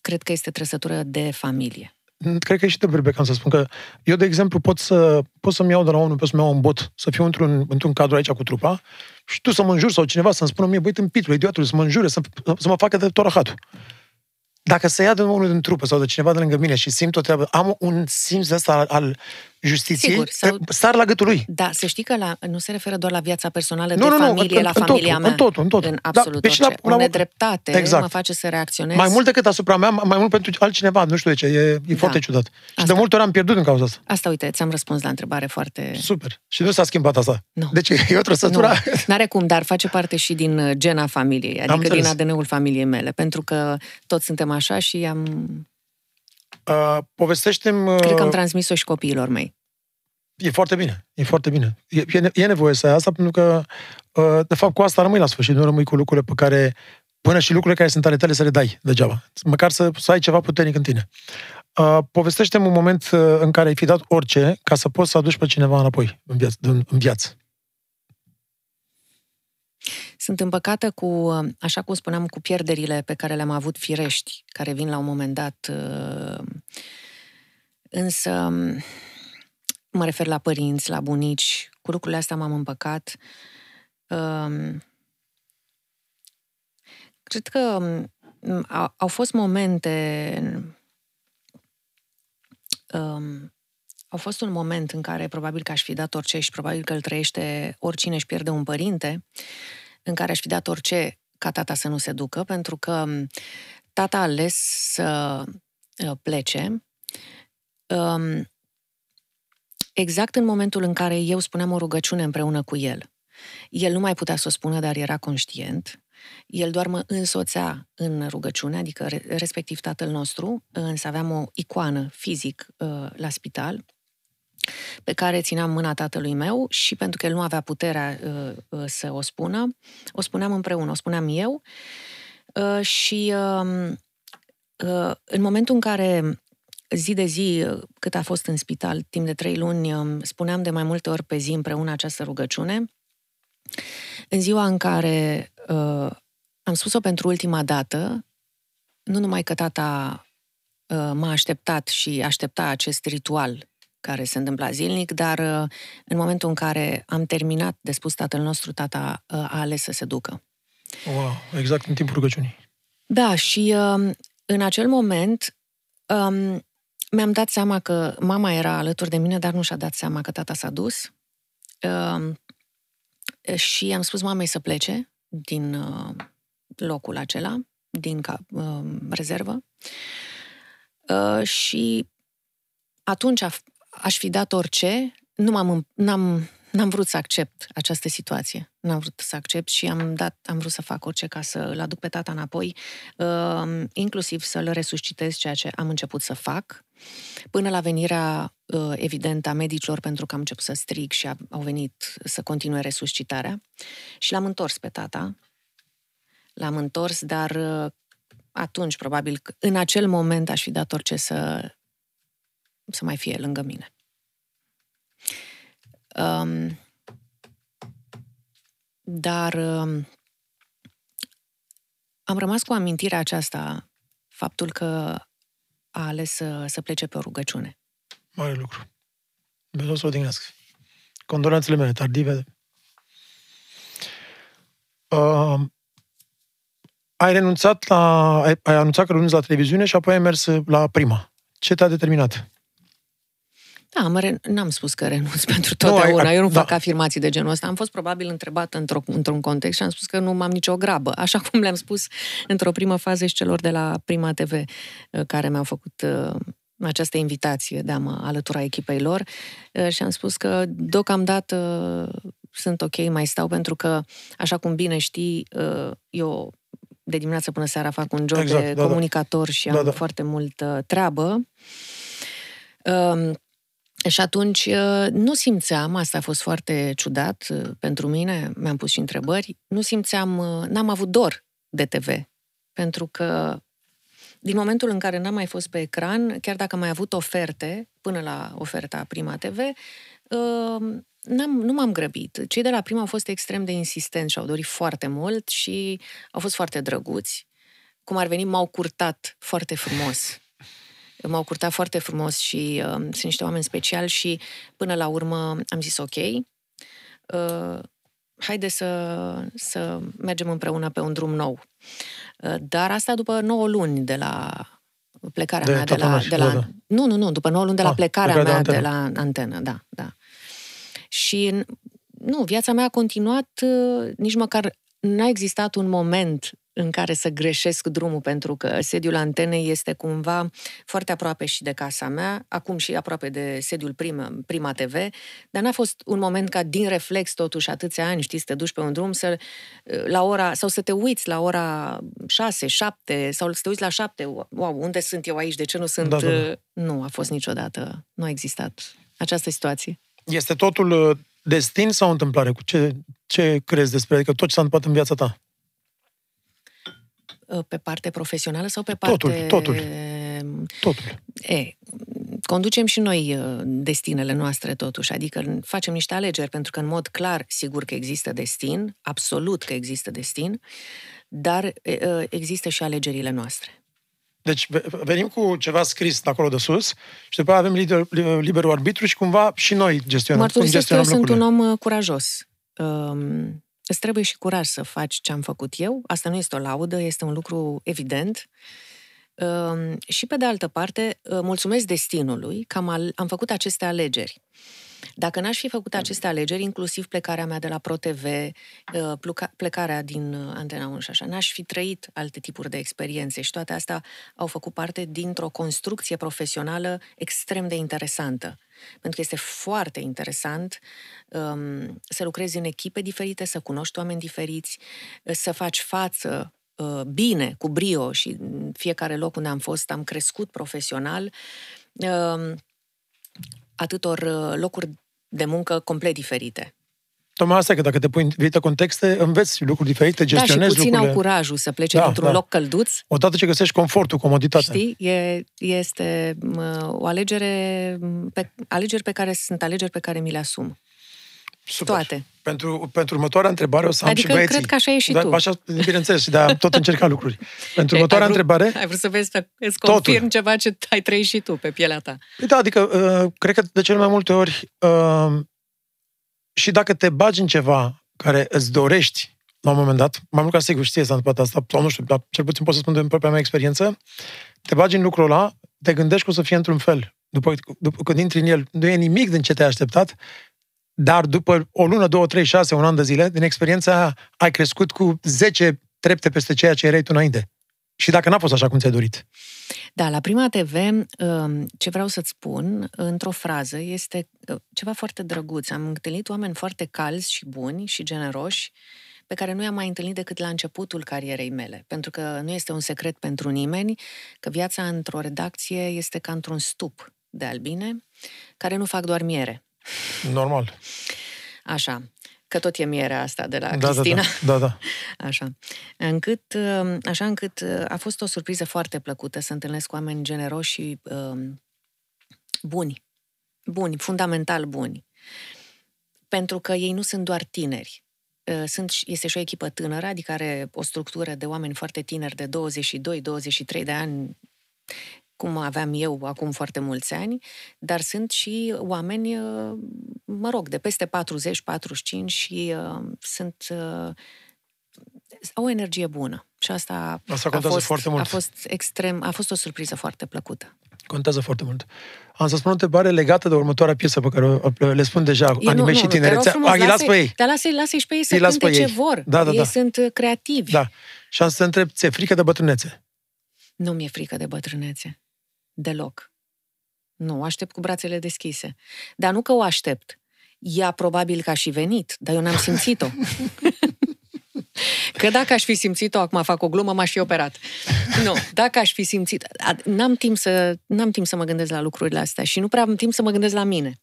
Cred că este trăsătură de familie. cred că e și de berbecam să spun că eu, de exemplu, pot, să, pot să-mi iau de la unul, pot să-mi iau un bot, să fiu într-un, într-un cadru aici cu trupa și tu să mă înjuri sau cineva să-mi spună mie, băi, tâmpitul, idiotul, să mă înjure, să, să mă facă de torahatul. Dacă se ia de unul din trupă sau de cineva de lângă mine și simt o treabă, am un simț de ăsta al, al justiției, Sigur, sau- sar la gâtul lui. Da, să știi că la, nu se referă doar la viața personală Nu, de nu, nu, familie, în- la în familia totul, mea. în totul, în totul. În Da, absolut pe și orice. la- la- o nedreptate Exact. mă face să reacționez. Mai mult decât asupra mea, mai mult pentru altcineva, nu știu de ce, e, e foarte ciudat. Și Da. Asta. de multe ori am pierdut în cauza asta. Asta, uite, ți-am răspuns la întrebare foarte... Super. Și nu s-a schimbat asta. Nu. Deci e o trăsătură... Nu, n-are cum, dar face parte și din uh, gena familiei, adică din înțeles. ADN-ul familiei mele, pentru că toți suntem așa și am, Uh, povestește-mi... Uh, cred că am transmis-o și copiilor mei. E foarte bine, e foarte bine. E, e, ne- e nevoie să ai asta pentru că, uh, de fapt, cu asta rămâi la sfârșit, nu rămâi cu lucrurile pe care, până și lucrurile care sunt ale tale să le dai degeaba. Măcar să, să ai ceva puternic în tine. Uh, povestește-mi un moment uh, în care ai fi dat orice ca să poți să aduci pe cineva înapoi în viață. În, în viață. Sunt împăcată cu, așa cum spuneam, cu pierderile pe care le-am avut firești, care vin la un moment dat. uh, Însă, mă refer la părinți, la bunici, cu lucrurile astea m-am împăcat. Um, Cred că um, au, au fost momente um, au fost un moment în care probabil că aș fi dat orice și probabil că îl trăiește oricine își pierde un părinte, în care aș fi dat orice ca tata să nu se ducă, pentru că m, tata a ales să uh, plece um, exact în momentul în care eu spuneam o rugăciune împreună cu el. El nu mai putea să o spună, dar era conștient. El doar mă însoțea în rugăciune, adică re- respectiv tatăl nostru, însă aveam o icoană fizic uh, la spital, pe care țineam mâna tatălui meu și pentru că el nu avea puterea uh, uh, să o spună, o spuneam împreună, o spuneam eu. Uh, și uh, uh, în momentul în care zi de zi, uh, cât a fost în spital, timp de trei luni, uh, spuneam de mai multe ori pe zi împreună această rugăciune, în ziua în care uh, am spus-o pentru ultima dată, nu numai că tata uh, m-a așteptat și aștepta acest ritual care se întâmpla zilnic, dar uh, în momentul în care am terminat de spus tatăl nostru, tata uh, a ales să se ducă. Wow, exact în timpul rugăciunii. Da, și uh, în acel moment um, mi-am dat seama că mama era alături de mine, dar nu și-a dat seama că tata s-a dus. Uh, și am spus mamei să plece din uh, locul acela, din ca, uh, rezervă. Uh, și atunci a- aș fi dat orice, nu m-am, n-am, n-am vrut să accept această situație. N-am vrut să accept și am, dat, am vrut să fac orice ca să îl aduc pe tata înapoi, uh, inclusiv să-l resuscitez, ceea ce am început să fac, până la venirea, uh, evident, a medicilor, pentru că am început să strig și a- au venit să continue resuscitarea. Și l-am întors pe tata. L-am întors, dar uh, atunci, probabil, că în acel moment aș fi dat orice să, să mai fie lângă mine. Um, dar um, am rămas cu amintirea aceasta, faptul că a ales să, să plece pe o rugăciune. Mare lucru. Dumnezeu să o odihnească. Condolențele mele tardive. Uh, ai renunțat la... Ai, ai anunțat că renunți la televiziune și apoi ai mers la prima. Ce te-a determinat? Da, am re- n-am spus că renunț pentru Nu, ai- totdeauna. Eu nu da. fac afirmații de genul ăsta. Am fost probabil întrebată într-o, într-un context și am spus că nu am nicio grabă. Așa cum le-am spus într-o primă fază și celor de la Prima TV uh, care mi-au făcut uh, această invitație de a mă alătura echipei lor uh, și am spus că deocamdată uh, sunt ok, mai stau pentru că, așa cum bine știi, uh, eu de dimineață până seara fac un job Exact, de da, da. comunicator și am Da, da. foarte multă treabă. Um, și atunci uh, nu simțeam, asta a fost foarte ciudat uh, pentru mine, mi-am pus și întrebări, nu simțeam, uh, n-am avut dor de TV. Pentru că din momentul în care n-am mai fost pe ecran, chiar dacă am mai avut oferte, până la oferta Prima TV, uh, n-am, nu m-am grăbit. Cei de la Prima au fost extrem de insistenți și au dorit foarte mult și au fost foarte drăguți. Cum ar veni, m-au curtat foarte frumos. M-au curtat foarte frumos și uh, sunt niște oameni speciali și până la urmă am zis ok, uh, haide să, să mergem împreună pe un drum nou. Uh, dar asta după 9 luni de la plecarea De mea de la... tatonaj, De la da, da. Nu, nu, nu, după 9 luni de la Ah, plecarea plecarea de mea la de la antenă, da, da. Și, nu, viața mea a continuat, uh, nici măcar n-a existat un moment în care să greșesc drumul, pentru că sediul antenei este cumva foarte aproape și de casa mea, acum și aproape de sediul Prima, Prima TV, dar n-a fost un moment ca din reflex, totuși, atâția ani, știi, să te duci pe un drum, să, la ora, sau să te uiți la ora 6, 7, sau să te uiți la 7, wow, unde sunt eu aici, de ce nu sunt... Da, da, da. uh, Nu a fost niciodată, nu a existat această situație. Este totul uh, destin sau întâmplare? Cu ce, ce crezi despre adică tot ce s-a întâmplat în viața ta? Uh, Pe parte profesională sau pe parte... Totul, totul. Totul. E, conducem și noi uh, destinele noastre totuși, adică facem niște alegeri, pentru că în mod clar, sigur că există destin, absolut că există destin, dar e, uh, există și alegerile noastre. Deci ve- venim cu ceva scris de acolo de sus și după aia avem liber, liberul arbitru și cumva și noi gestionăm, Mărturisesc că eu gestionăm sunt un lucrurile. om uh, curajos. Um, îți trebuie și curaj să faci ce am făcut eu. Asta nu este o laudă, este un lucru evident. Um, și pe de altă parte, uh, mulțumesc destinului că am, al- am făcut aceste alegeri. Dacă n-aș fi făcut aceste alegeri, inclusiv plecarea mea de la ProTV, uh, pluca- plecarea din uh, Antena 1 și așa, n-aș fi trăit alte tipuri de experiențe și toate astea au făcut parte dintr-o construcție profesională extrem de interesantă. Pentru că este foarte interesant um, să lucrezi în echipe diferite, să cunoști oameni diferiți, uh, să faci față uh, bine, cu brio și în fiecare loc unde am fost am crescut profesional. Um, atâtor uh, locuri de muncă complet diferite. Tocmai asta e că dacă te pui în diferite contexte, înveți lucruri diferite, Da, și gestionezi puțin lucrurile. au curajul să plece Da, dintr-un da. loc călduț, Odată ce găsești confortul, comoditatea. știi, e, este mă, o alegere, pe, alegeri pe care sunt alegeri pe care mi le asum. Super. Toate. Pentru, pentru următoarea întrebare o să am Adică și băieții. cred că așa e și da, tu. Așa, bineînțeles, și de tot încerca lucruri. Pentru Ai- următoarea ai vrut, întrebare, Ai vrut să vezi, să îți Totul. confirm ceva ce ai trăit și tu pe pielea ta. Păi Da, adică, uh, cred că de cele mai multe ori, uh, și dacă te bagi în ceva care îți dorești, la un moment dat, mai mult ca sigur știe s-a întâmplat asta, sau nu știu, dar cel puțin pot să spun din propria mea experiență, te bagi în lucrul ăla, te gândești că o să fie într-un fel. După, după când intri în el, nu e nimic din ce te-ai așteptat, dar după o lună, două, trei, șase, un an de zile, din experiența aia, ai crescut cu 10 trepte peste ceea ce erai tu înainte. Și dacă n-a fost așa cum ți-ai dorit. Da, la Prima TV, um, ce vreau să-ți spun, într-o frază, este uh, ceva foarte drăguț. Am întâlnit oameni foarte calzi și buni și generoși, pe care nu i-am mai întâlnit decât la începutul carierei mele. Pentru că nu este un secret pentru nimeni că viața într-o redacție este ca într-un stup de albine, care nu fac doar miere. Normal. Așa. Că tot e mierea asta de la Da, da, Cristina. da, da, da. Așa. Încât, uh, așa încât uh, a fost o surpriză foarte plăcută să întâlnesc oameni generoși și um, buni. Buni, fundamental buni. Pentru că ei nu sunt doar tineri. Uh, Sunt, și- este și o echipă tânără, adică are o structură de oameni foarte tineri de 22-23 de ani, cum aveam eu acum foarte mulți ani, dar sunt și oameni, uh, mă rog, de peste 40-45 și uh, sunt uh, au o energie bună. Și asta, Asta a, contează fost, foarte mult. a fost extrem, a fost o surpriză foarte plăcută. Contează foarte mult. Am să spun o întrebare legată de următoarea piesă pe care o- le spun deja, Eu anime și te rog tinerețe. frumos, Aghi, las lasă-i- pe ei. Dar lasă-i, lasă-i și pe ei să Îi las cânte pe ce ei. vor. Da, da, ei da. sunt uh, creativi. Da. Și am să te întreb, ți-e frică de bătrânețe? Nu mi-e frică de bătrânețe. Deloc. Nu, o aștept cu brațele deschise. Dar nu că o aștept. Ea probabil că a și venit, dar eu n-am simțit-o. Că dacă aș fi simțit-o, acum fac o glumă, m-aș fi operat. Nu, dacă aș fi simțit... a- N-am timp, să, n-am timp să mă gândesc la lucrurile astea și nu prea am timp să mă gândesc la mine.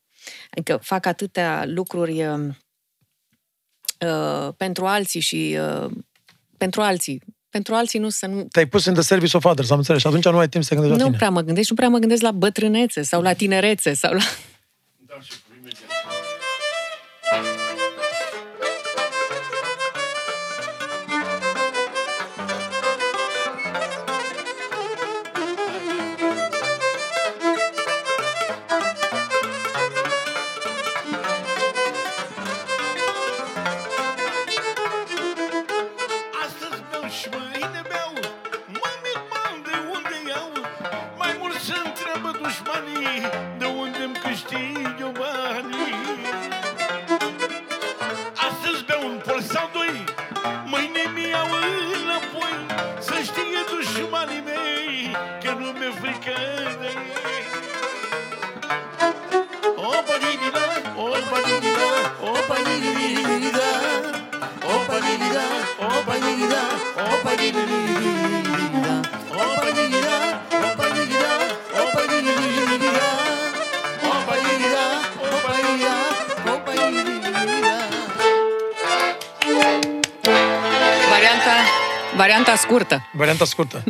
Adică fac atâtea lucruri uh, uh, pentru alții și uh, pentru alții. Pentru alții nu să nu... Te-ai pus în the service of others, am înțeles. Și atunci nu ai timp să te gândești la Nu tine. prea mă gândesc, nu prea mă gândesc la bătrânețe sau la tinerețe sau la... Varianta scurtă. Varianta scurtă.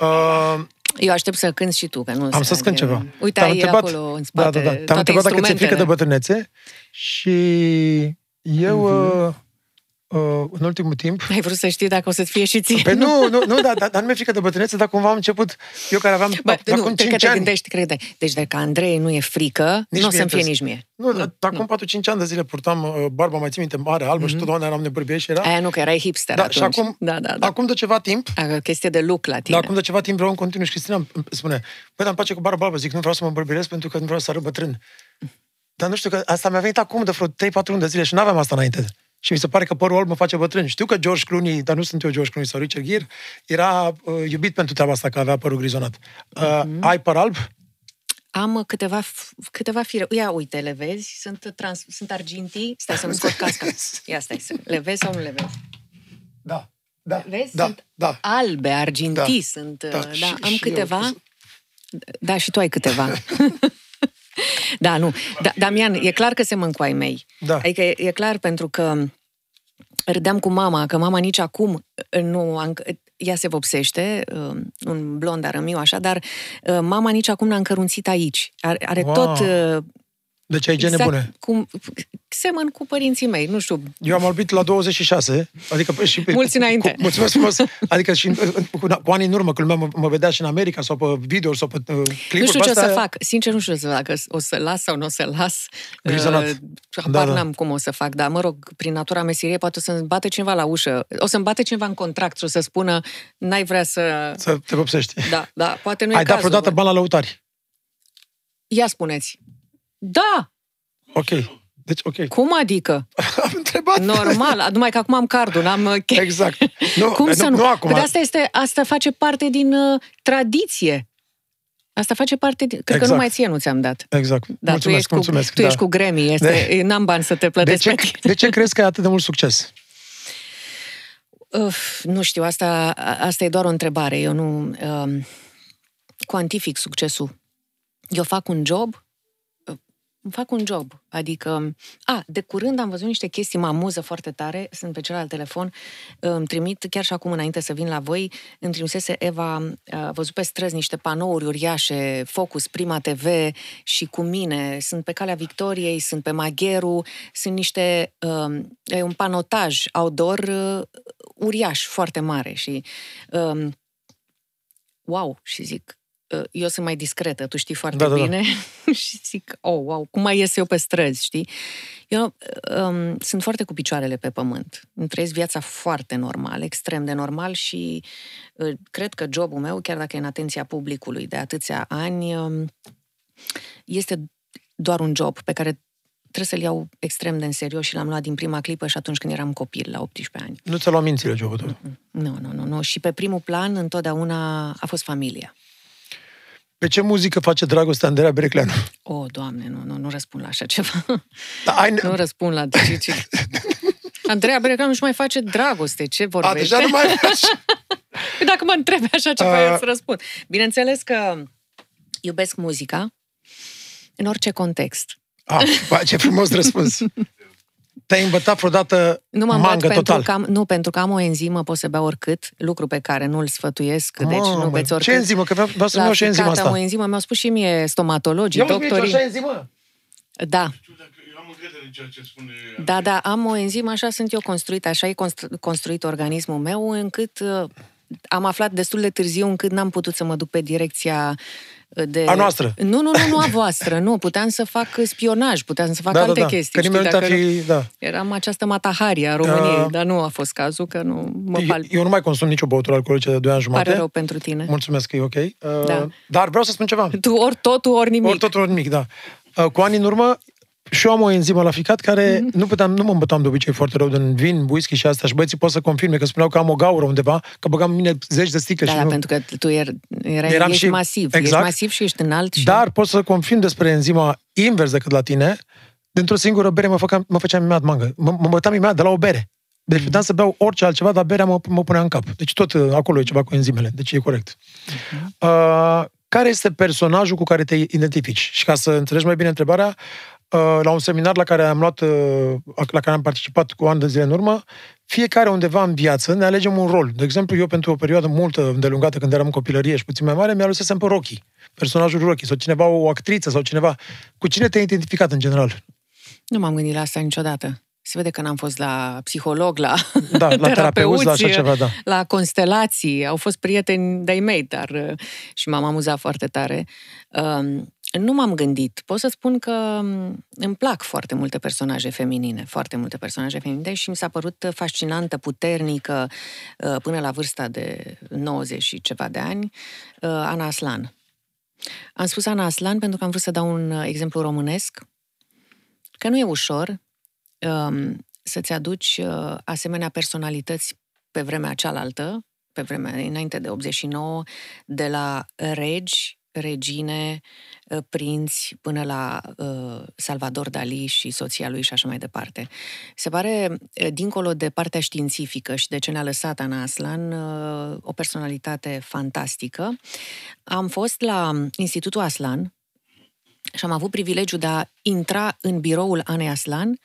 Uh, Eu aștept să cânti și tu, că nu am să scând ceva. Uite, Te-am ai întrebat, acolo în da, spate da, da. Te-am toate întrebat dacă ți-e frică de instrumentele. bătrânețe și eu, Mhm. Uh, uh, în ultimul timp, Ai vrut să știi dacă o să-ți fie și ție. Păi nu, nu, nu dar, dar, dar nu mi-e frică de bătrânețe, dar cumva am început, eu care aveam Bă, acum nu, cred că 5 te ani. gândești, cred că... Deci dacă Andrei nu e frică, Nici nu o mie să-mi fie trebuie nici să- mie. Nu, dar acum 4-5 ani de zile purtam uh, barba, mai țin minte, mare, albă și totdeauna eram nebărbie și era... Aia nu, că erai hipster Da, atunci. și acum, da, da, da. acum de ceva timp, A, chestie de look la da, tine. acum de ceva timp vreau în continuu și Cristina îmi spune, băi, dar îmi place cu barba albă, zic, nu vreau să mă îmbărbiresc pentru că nu vreau să arăt bătrân. Dar nu știu că asta mi-a venit acum de vreo 3-4 luni de zile și nu aveam asta înainte. Și mi se pare că părul alb mă face bătrân. Știu că George Clooney, dar nu sunt eu George Clooney sau Richard Gere, era uh, iubit pentru treaba asta, că avea părul grizonat. Uh, Mhm. Ai păr alb? Am uh, câteva, f- câteva fire. Ia, uite, le vezi? Sunt, trans, sunt argintii. Stai să-mi scot casca. Ia, stai. să- Le vezi sau nu le vezi? Da. Da. Vezi? Da. Sunt Da. albe, argintii Da. sunt. Da, Da, și- da am și câteva. eu. Da, și tu ai câteva. da, nu. Da, Damian, e clar că se mâncu ai mei. Da. Adică e, e clar pentru că râdeam cu mama, că mama nici acum nu a, înc- ea se vopsește, uh, un blond arămiu așa, dar uh, mama nici acum n-a încărunțit aici. Are, are Wow. tot... uh, Deci ai gene bune. cum semăn cu părinții mei, nu știu. Eu am albit la 26, adică și pe, Mulți înainte. Cu, mulțumesc frumos. Adică și cu, cu ani în urmă, când lumea mă, mă vedea și în America sau pe video sau pe uh, clipuri. Nu știu pe ce o să astea, fac. Sincer, nu știu să dacă o să las sau nu o să las. Grizonat. Uh, Habar Da, da. n-am cum o să fac, dar mă rog, prin natura meseriei poate o să-mi bate cineva la ușă. O să-mi bate cineva în contract și o să spună n-ai vrea să... Să te vopsești. Da, da, poate nu ai e dat cazul. vreodată bani la lăutari. Ia spuneți. Da! Ok. Deci, ok. Cum adică? Am întrebat. Normal, numai că acum am cardul, n-am... uh, che- Exact. Nu, Cum nu, să nu? nu acum. Păi asta, este, asta face parte din uh, tradiție. Asta face parte din... Cred că Exact. numai ție nu ți-am dat. Exact. Da, mulțumesc, tu ești mulțumesc. Cu, tu da. ești cu Grammy, este, De- n-am bani să te de, plătesc ce, pe tine. de ce crezi că ai atât de mult succes? Uf, nu știu, asta, asta e doar o întrebare. Eu nu um, cuantific succesul. Eu fac un job, uh, fac un job. Adică, a, de curând am văzut niște chestii, mă amuză foarte tare, sunt pe celălalt telefon, îmi trimit, chiar și acum înainte să vin la voi, îmi trimisese Eva, a văzut pe străzi niște panouri uriașe, Focus, Prima TV și cu mine, sunt pe Calea Victoriei, sunt pe Magheru, sunt niște, um, e un panotaj outdoor uh, uriaș, foarte mare și um, wow, și zic, uh, eu sunt mai discretă, tu știi foarte Da, da, da. bine și zic, oh, wow, cum mai ies eu pe străzi, știi? Eu um, sunt foarte cu picioarele pe pământ. Îmi trăiesc viața foarte normal, extrem de normal și uh, cred că jobul meu, chiar dacă e în atenția publicului de atâția ani, um, este doar un job pe care trebuie să-l iau extrem de în serios și l-am luat din prima clipă și atunci când eram copil, la 18 ani. Nu ți-a luat mințile jobul tău. Nu, nu, nu, nu. Și pe primul plan, întotdeauna a fost familia. Pe ce muzică face dragoste Andreea Berecleanu? O, oh, Doamne, nu, nu, nu răspund la așa ceva. Da, ai... nu răspund la ce, ce... Andreea Berecanu nu-și mai face dragoste. Ce A, vorbește? deja nu mai faci. Păi Dacă mă întrebi așa ceva, A- eu îți răspund. Bineînțeles că iubesc muzica în orice context. A, ba, ce frumos răspuns. Te-ai îmbătat vreodată Nu mă îmbăt mangă pentru total. că, am, nu, pentru că am o enzimă, pot să beau oricât, lucru pe care nu-l sfătuiesc, deci nu Mamă, beți oricât. Ce enzimă? Că vreau, vreau să-mi La iau și enzima ficat am asta. o enzimă, mi-au spus și mie stomatologii, Ia uite, Mircea, doctorii. așa enzimă? Da, știu dacă eu am încredere în ceea ce spune Da, da, am o enzimă, așa sunt eu construit, așa e constru- construit organismul meu, încât uh, am aflat destul de târziu încât n-am putut să mă duc pe direcția uh, de... A noastră. Nu, nu, nu, nu a voastră, nu. Puteam să fac spionaj, puteam să fac Da, da, alte da. chestii. Că nimeni nu știi, te-a dacă fi... Da. Eram această matahari a României, Uh, dar nu a fost cazul, că nu mă Eu, pal... eu nu mai consum nicio băutură alcoolică de 2 ani jumate. Pare rău pentru tine. Mulțumesc că e ok. Uh, Da. Dar vreau să spun ceva. Tu ori totul, ori nimic. Ori totul, ori nimic, da. Uh, Cu ani în urmă, și eu am o enzimă la ficat care Mhm. nu puteam, nu mă îmbătam de obicei foarte rău din vin, whisky și asta și băieții pot să confirme că spuneau că am o gaură undeva, că băgam în mine zeci de sticle Da, și da, nu... pentru că tu er, erai, Eram ești și- masiv. Ești exact. masiv și ești înalt. Și... Dar pot să confirm despre enzima invers decât la tine. Dintr-o singură bere mă, făcam, mă făceam imediat mangă. Mă, mă bătam imediat de la o bere. Deci puteam să beau orice altceva, dar berea mă, mă punea în cap. Deci tot uh, acolo e ceva cu enzimele. Deci e corect. Uh, care este personajul cu care te identifici? Și ca să înțelegi mai bine întrebarea, uh, la un seminar la care am luat, uh, la care am participat cu ani de zile în urmă, fiecare undeva în viață ne alegem un rol. De exemplu, eu pentru o perioadă multă, îndelungată, când eram în copilărie și puțin mai mare, mi-a lăsasem pe Rocky, personajul Rocky, sau cineva, o actriță sau cineva. Cu cine te-ai identificat în general? Nu m-am gândit la asta niciodată. Se vede că n-am fost la psiholog, la, Da, la terapeut, la așa ceva, da. la constelații. Au fost prieteni de-ai mei, dar uh, și m-am amuzat foarte tare. Um, Nu m-am gândit. Pot să spun că um, îmi plac foarte multe personaje feminine, foarte multe personaje feminine și mi s-a părut fascinantă, puternică, uh, până la vârsta de 90 și ceva de ani, uh, Ana Aslan. Am spus Ana Aslan pentru că am vrut să dau un uh, exemplu românesc, că nu e ușor um, să-ți aduci uh, asemenea personalități pe vremea cealaltă, pe vremea înainte de 89, de la regi, regine, uh, prinți, până la uh, Salvador Dali și soția lui și așa mai departe. Se pare, uh, dincolo de partea științifică și de ce ne-a lăsat Ana Aslan, uh, o personalitate fantastică. Am fost la Institutul Aslan și am avut privilegiul de a intra în biroul Anei Aslan,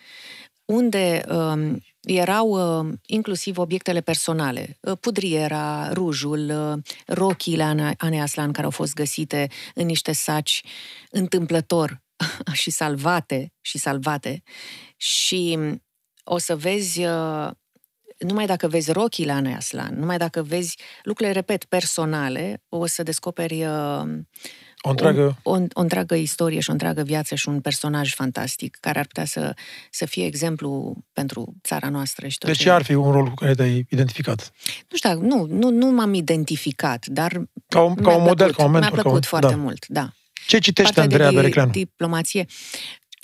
unde um, erau uh, inclusiv obiectele personale, uh, pudriera, rujul, uh, rochiile Ana- Anei Aslan care au fost găsite în niște saci întâmplător și salvate și salvate. Și um, o să vezi uh, numai dacă vezi rochiile Anei Aslan, numai dacă vezi lucrurile, repet, personale, o să descoperi uh, O întreagă... o, o, o întreagă istorie și o întreagă viață și un personaj fantastic care ar putea să, să fie exemplu pentru țara noastră și tot Deci ce... ce ar fi un rol cu care te-ai identificat? Nu știu, nu, nu, nu m-am identificat, dar Ca un- mi-a ca un model, plăcut, ca un mentor, Mi-a ca un- plăcut foarte da. mult, da. Ce citește Partea Andreea de Berecleanu? diplomație.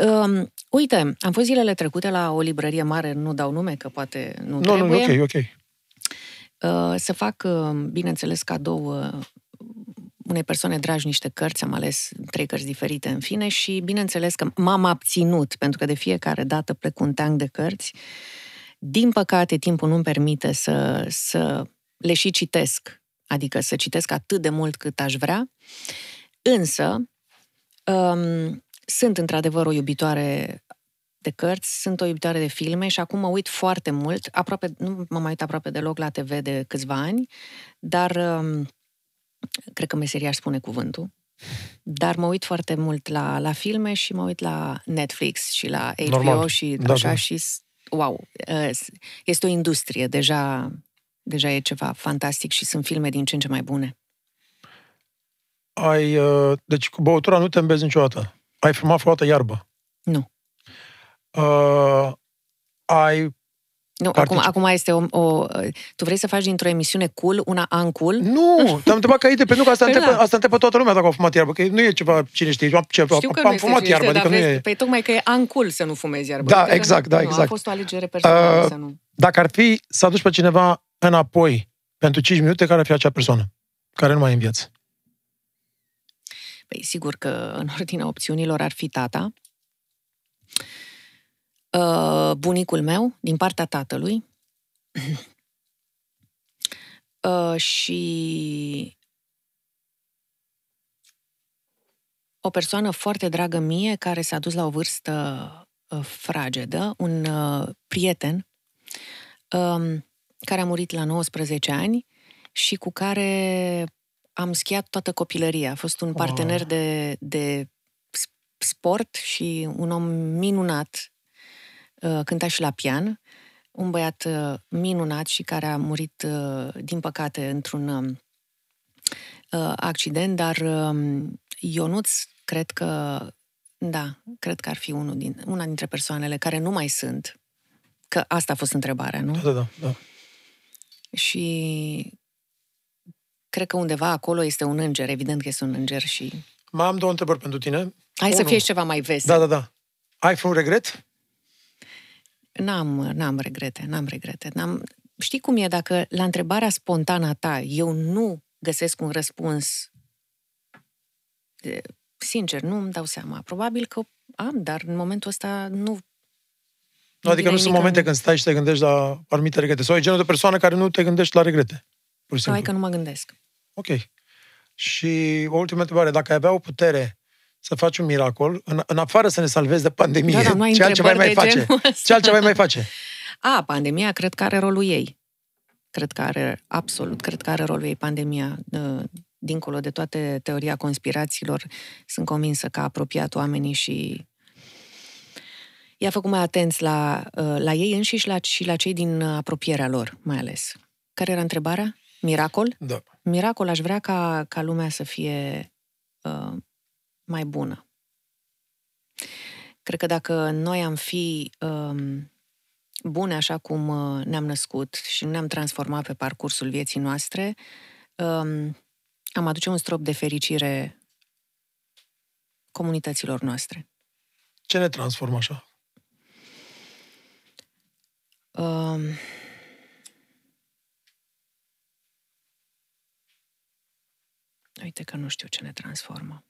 Um, uite, am fost zilele trecute la o librărie mare, nu dau nume, că poate nu, Nu, nu, trebuie. nu, ok, ok. Uh, să fac, uh, bineînțeles, cadou uh, unei persoane dragi niște cărți, am ales trei cărți diferite în fine și bineînțeles că m-am abținut, pentru că de fiecare dată plec un teanc de cărți. Din păcate, timpul nu-mi permite să, să le și citesc, adică să citesc atât de mult cât aș vrea, însă um, sunt într-adevăr o iubitoare de cărți, sunt o iubitoare de filme și acum mă uit foarte mult, aproape, nu mă mai uit aproape deloc la TV de câțiva ani, dar um, cred că meseria își spune cuvântul, dar mă uit foarte mult la, la filme și mă uit la Netflix și la HBO Normal. și Da, așa da. și s- wow, uh, este o industrie, deja, deja e ceva fantastic și sunt filme din ce în ce mai bune. Ai, uh, deci cu băutura nu te îmbezi niciodată. Ai fumat vreodată iarbă. Nu. Uh, ai... Nu, Particip- acum, acum este o, o... Tu vrei să faci dintr-o emisiune cool una uncool? Nu, te-am întrebat că ai de, pentru că asta Păi întreabă, da. asta întreabă toată lumea dacă au fumat iarbă, că nu e ceva, cine știe, am, ce, Știu că am nu este fumat cine iarbă, știe, adică dar nu vezi, e... Păi tocmai că e uncool să nu fumezi iarbă. Da, Cred că exact, nu, da, nu, A exact. fost o alegere personală Uh, să nu... Dacă ar fi să aduci pe cineva înapoi pentru 5 minute, care ar fi acea persoană? Care nu mai e în viață. Păi sigur că în ordinea opțiunilor ar fi tata, uh, bunicul meu, din partea tatălui, uh, și o persoană foarte dragă mie care s-a dus la o vârstă uh, fragedă, un uh, prieten um, care a murit la 19 ani și cu care am schiat toată copilăria. A fost un partener Wow. de, de s- sport și un om minunat. Uh, Cânta și la pian. Un băiat uh, minunat și care a murit, uh, din păcate, într-un um, uh, accident, dar um, Ionuț, cred că, da, cred că ar fi unul din, una dintre persoanele care nu mai sunt. Că asta a fost întrebarea, nu? Da, da, da. da. Și cred că undeva acolo este un înger, evident că este un înger și... Mai am două întrebări pentru tine. Hai să Unu. fie și ceva mai vesel. Da, da, da. Ai vreun regret? N-am, n-am regrete, n-am regrete. N-am... Știi cum e? Dacă la întrebarea spontană a ta eu nu găsesc un răspuns, e, sincer, nu îmi dau seama. Probabil că am, dar în momentul ăsta nu... Nu, adică vine nu sunt nimic momente în- când stai și te gândești la anumite regrete. Sau e genul de persoană care nu te gândești la regrete. Pur și Hai simplu. că nu mă gândesc. Ok. Și o ultimă întrebare. Dacă ai avea o putere să faci un miracol, în, în afară să ne salvezi de pandemie. Da, da, nu ai ce altceva ai mai întrebări de face? genul ăsta. Ce altceva ai mai face? A, pandemia cred că are rolul ei. Cred că are, absolut, cred că are rolul ei pandemia. Uh, Dincolo de toate teoria conspirațiilor, sunt convinsă că a apropiat oamenii și i-a făcut mai atenți la, uh, la ei înșiși la, și la cei din apropierea lor, mai ales. Care era întrebarea? Miracol? Da. Miracol, aș vrea ca, ca lumea să fie uh, mai bună. Cred că dacă noi am fi um, bune așa cum uh, ne-am născut și nu ne-am transformat pe parcursul vieții noastre, um, am aduce un strop de fericire comunităților noastre. Ce ne transformă așa? Um, uite că nu știu ce ne transformă.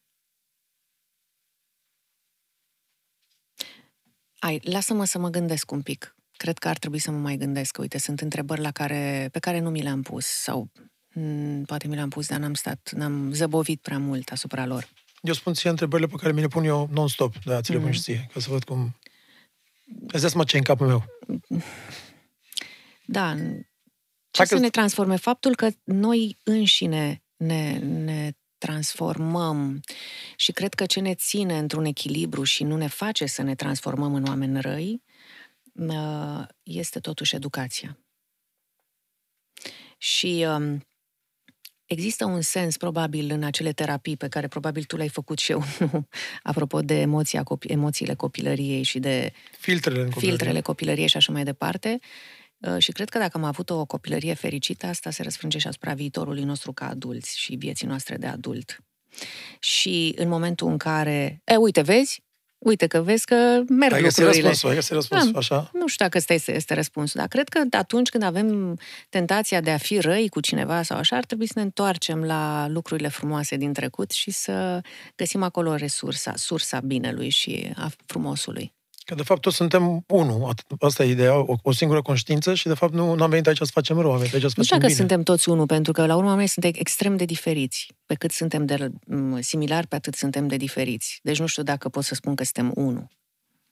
Ai, lasă-mă să mă gândesc un pic. Cred că ar trebui să mă mai gândesc. Uite, sunt întrebări la care, pe care nu mi le-am pus sau m, poate mi le-am pus, dar n-am stat, n-am zăbovit prea mult asupra lor. Eu spun ție întrebările pe care mi le pun eu non-stop, de ți le Mhm. pun și ție, ca să văd cum... Îți dați seama ce e în capul meu. Da, ce Dacă- să ne transforme? Faptul că noi înșine ne, ne transformăm și cred că ce ne ține într-un echilibru și nu ne face să ne transformăm în oameni răi uh, este totuși educația. Și um, există un sens probabil în acele terapii pe care probabil tu le-ai făcut și eu, apropo de emoția, copi- emoțiile copilăriei și de Filtrele în copilărie. filtrele copilăriei și așa mai departe. Uh, Și cred că dacă am avut o copilărie fericită, asta se răsfrânge și asupra viitorului nostru ca adulți și vieții noastre de adult. Și în momentul în care, e, uite, vezi? Uite că vezi că merg Ai găsit lucrurile. răspunsul, ai găsit răspunsul, Da. așa? Nu știu dacă ăsta este, este răspunsul, dar cred că atunci când avem tentația de a fi răi cu cineva sau așa, ar trebui să ne întoarcem la lucrurile frumoase din trecut și să găsim acolo resursa, sursa binelui și a frumosului. Că de fapt toți suntem unul. At- Asta e ideea, o, o singură conștiință și de fapt nu am venit aici să facem rău, am venit aici să Nu știu facem dacă bine. suntem toți unul, pentru că la urma mea suntem extrem de diferiți. Pe cât suntem de m, similari, pe atât suntem de diferiți. Deci nu știu dacă pot să spun că suntem unul.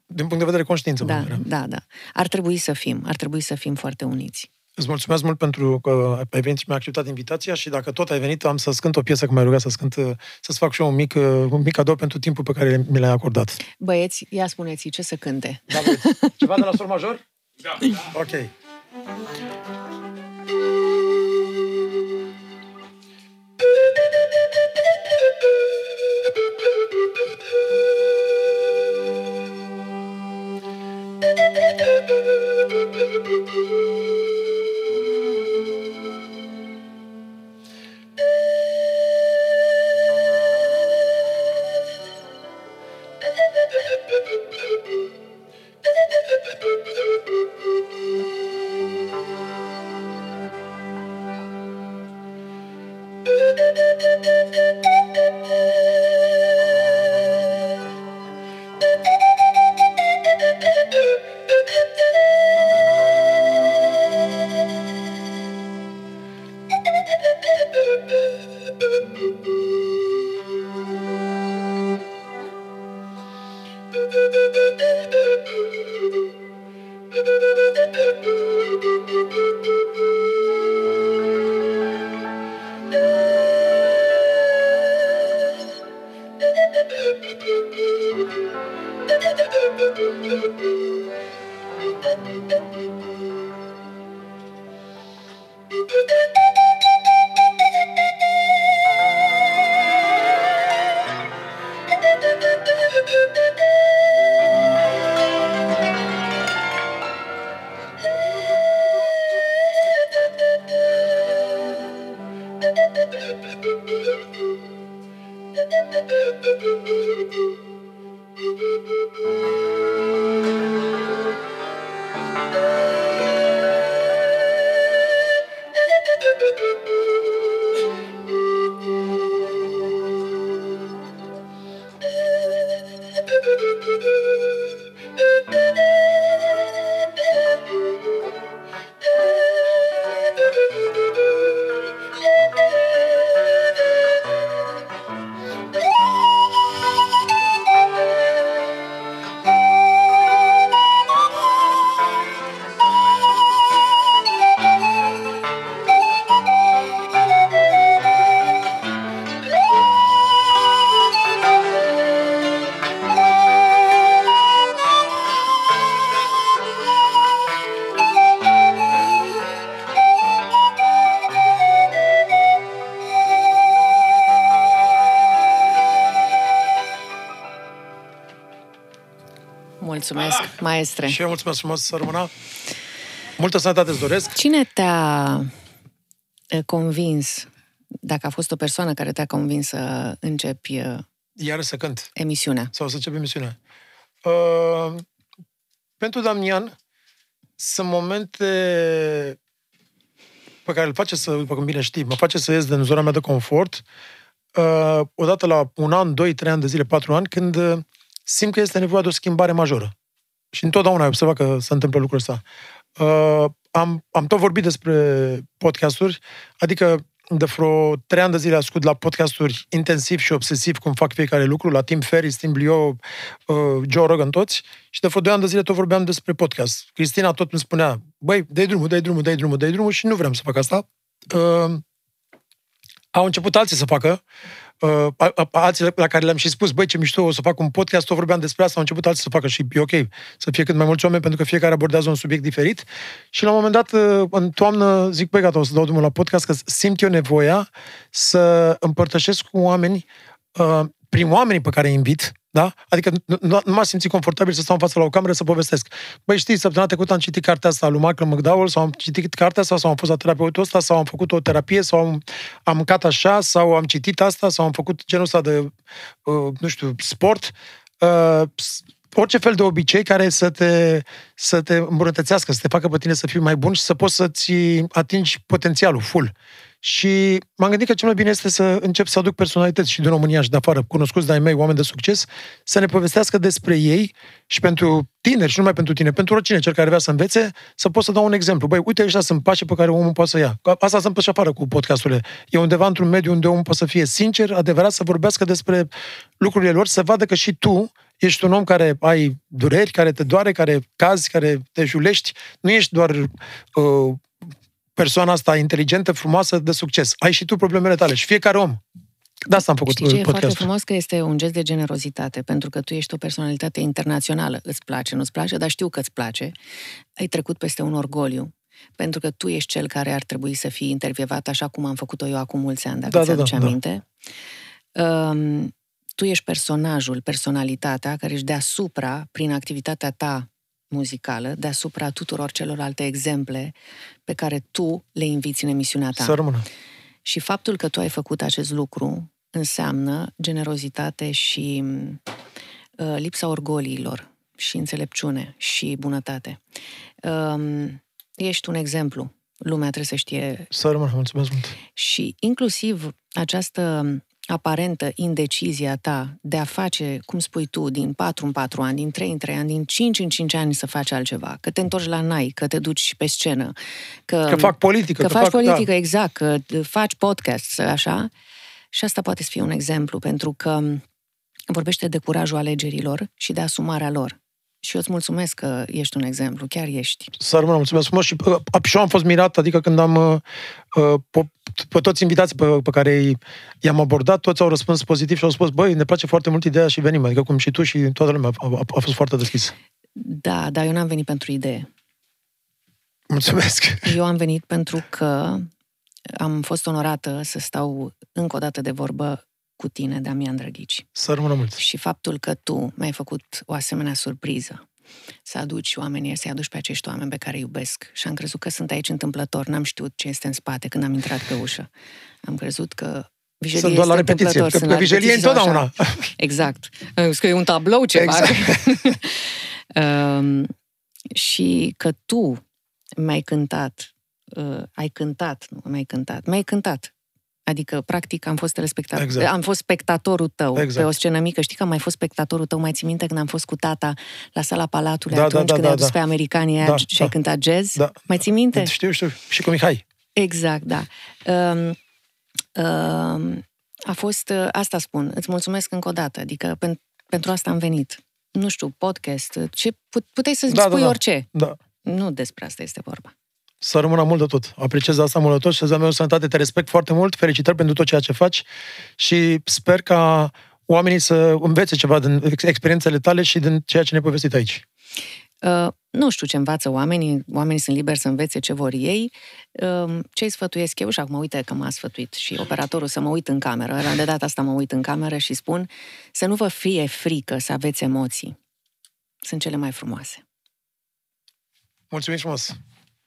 Din punct de vedere conștiință, Da, mă da, da. Ar trebui să fim, ar trebui să fim foarte uniți. Îți mulțumesc mult pentru că ai venit și mi-ai acceptat invitația și dacă tot ai venit, am să-ți cânt o piesă, că m-ai rugat să-ți cânt, să-ți fac și eu un mic, un mic cadou pentru timpul pe care mi l-ai acordat. Băieți, ia spuneți ce să cânte. Da, băieți. Ceva de la sol major? Da. Ok. Thank Mulțumesc, maestre. Și eu mulțumesc frumos să rămână. Multă sănătate îți doresc. Cine te-a eh, convins, dacă a fost o persoană care te-a convins să începi eh, Iar să cânt. emisiunea? Sau să începem emisiunea. Uh, pentru Damian, sunt momente pe care îl face să, după cum bine știi, mă face să ies din zona mea de confort, uh, odată la un an, doi, trei ani de zile, patru ani, când uh, simt că este nevoie de o schimbare majoră. Și întotdeauna ai observat că se întâmplă lucrul ăsta. Uh, am, am tot vorbit despre podcasturi, adică de vreo trei ani de zile ascult la podcasturi intensiv și obsesiv cum fac fiecare lucru, la Tim Ferriss, Tim Blio, uh, Joe Rogan, toți. Și de vreo doi ani de zile tot vorbeam despre podcast. Cristina tot îmi spunea, băi, dai drumul, dai drumul, dai drumul, dai drumul și nu vreau să fac asta. Uh, au început alții să facă, uh, a- a- alții la care le-am și spus, băi, ce mișto, o să fac un podcast, tot vorbeam despre asta, au început alții să facă și e ok, să fie cât mai mulți oameni, pentru că fiecare abordează un subiect diferit. Și la un moment dat, uh, în toamnă, zic, băi, gata, o să dau drumul la podcast, că simt eu nevoia să împărtășesc cu oameni, uh, prin oamenii pe care îi invit, da? Adică nu, nu, nu m-am simțit confortabil să stau în fața la o cameră să povestesc. Băi, știi, săptămâna trecută am citit cartea asta lui Malcolm McDowell, sau am citit cartea asta, sau am fost la terapeutul ăsta, sau am făcut o terapie, sau am, am mâncat așa, sau am citit asta, sau am făcut genul ăsta de, uh, nu știu, sport. Uh, s- orice fel de obicei care să te, să te îmbunătățească, să te facă pe tine să fii mai bun și să poți să-ți atingi potențialul full. Și m-am gândit că cel mai bine este să încep să aduc personalități și din România și de afară, cunoscuți de-ai mei, oameni de succes, să ne povestească despre ei și pentru tineri și nu numai pentru tine, pentru oricine, cel care vrea să învețe, să pot să dau un exemplu. Băi, uite, ăștia sunt pașii pe care omul poate să ia. Asta sunt pe și afară cu podcasturile. E undeva într-un mediu unde omul poate să fie sincer, adevărat, să vorbească despre lucrurile lor, să vadă că și tu ești un om care ai dureri, care te doare, care cazi, care te julești. Nu ești doar uh, persoana asta inteligentă, frumoasă, de succes. Ai și tu problemele tale și fiecare om. De asta am făcut Știi ce e foarte podcastul. frumos? Că este un gest de generozitate, pentru că tu ești o personalitate internațională. Îți place, nu-ți place, dar știu că îți place. Ai trecut peste un orgoliu, pentru că tu ești cel care ar trebui să fii intervievat așa cum am făcut-o eu acum mulți ani, dacă Da, da, da, ți-aduci da, da. aminte. Um, tu ești personajul, personalitatea care ești deasupra, prin activitatea ta muzicală, deasupra tuturor celorlalte exemple pe care tu le inviți în emisiunea ta. Să rămână. Și faptul că tu ai făcut acest lucru înseamnă generozitate și uh, lipsa orgoliilor și înțelepciune și bunătate. Um, ești un exemplu. Lumea trebuie să știe Să rămână. Mulțumesc mult. și inclusiv această aparentă indecizia ta de a face, cum spui tu, din 4 în 4 ani, din 3 în 3 ani, din 5 în 5 ani să faci altceva, că te întorci la nai, că te duci pe scenă, că, Că fac politică. că, că faci fac, politică, Da. exact, că faci podcast, așa. Și asta poate să fie un exemplu, pentru că vorbește de curajul alegerilor și de asumarea lor. Și eu îți mulțumesc că ești un exemplu, chiar ești. Să rămână, mulțumesc frumos. Și, uh, și eu am fost mirat, adică când am uh, uh, pe, pe toți invitații pe, pe care i- i-am abordat, toți au răspuns pozitiv și au spus, băi, ne place foarte mult ideea și venim. Adică cum și tu și toată lumea a, a, a fost foarte deschis. Da, dar eu n-am venit pentru idee. Mulțumesc. Eu am venit pentru că am fost onorată să stau încă o dată de vorbă cu tine, Damian Drăghici. Să rămână mult. Și faptul că tu mi-ai făcut o asemenea surpriză, să aduci oamenii, să-i aduci pe acești oameni pe care îi iubesc. Și am crezut că sunt aici întâmplător, n-am știut ce este în spate când am intrat pe ușă. Am crezut că vijelie Sunt doar la este repetiție, întâmplător, că sunt pe la vijelie e repetiție sau așa. întotdeauna. Exact. Că e un tablou ceva. Exact. um, și că tu mi-ai cântat, uh, ai cântat, nu, mi-ai cântat, mi-ai cântat. Adică, practic, am fost telespectator, Exact. am fost spectatorul tău Exact. pe o scenă mică. Știi că am mai fost spectatorul tău, mai ți minte când am fost cu tata la sala Palatului Da, da, atunci da, când da, ai adus da. pe americanii aia Da, și ai da. cântat jazz? Da. Mai ții minte? Știu, știu. Și cu Mihai. Exact, da. Um, um, a fost, uh, asta spun, îți mulțumesc încă o dată, adică pen, pentru asta am venit. Nu știu, podcast, ce, put- puteai să-mi Da, da, spui da. orice. Da. Nu despre asta este vorba. Să rămână mult de tot. Apreciez asta mult de tot și să-ți meu sănătate. Te respect foarte mult, felicitări pentru tot ceea ce faci și sper ca oamenii să învețe ceva din experiențele tale și din ceea ce ne-ai povestit aici. Uh, nu știu ce învață oamenii, oamenii sunt liberi să învețe ce vor ei. Uh, ce îi sfătuiesc eu, și acum uite că m-a sfătuit și operatorul să mă uit în cameră, de data asta mă uit în cameră și spun să nu vă fie frică să aveți emoții. Sunt cele mai frumoase. Mulțumim frumos!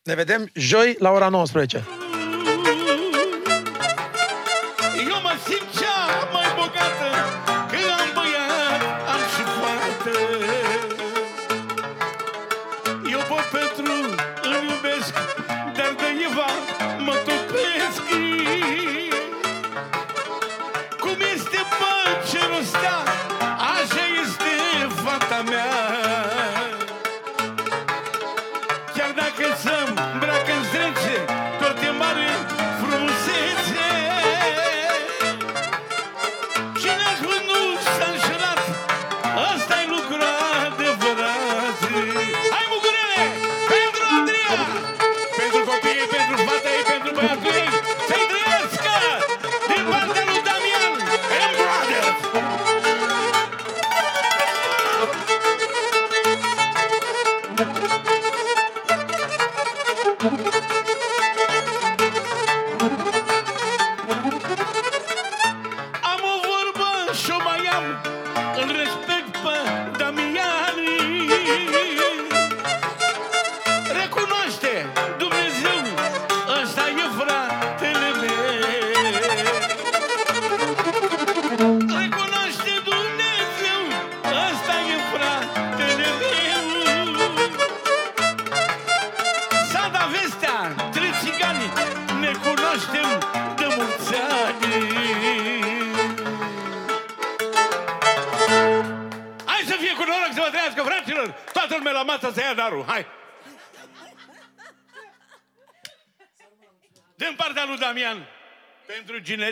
Ne vedem joi la ora 19.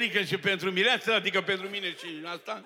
biserică și pentru mireață, adică pentru mine și asta.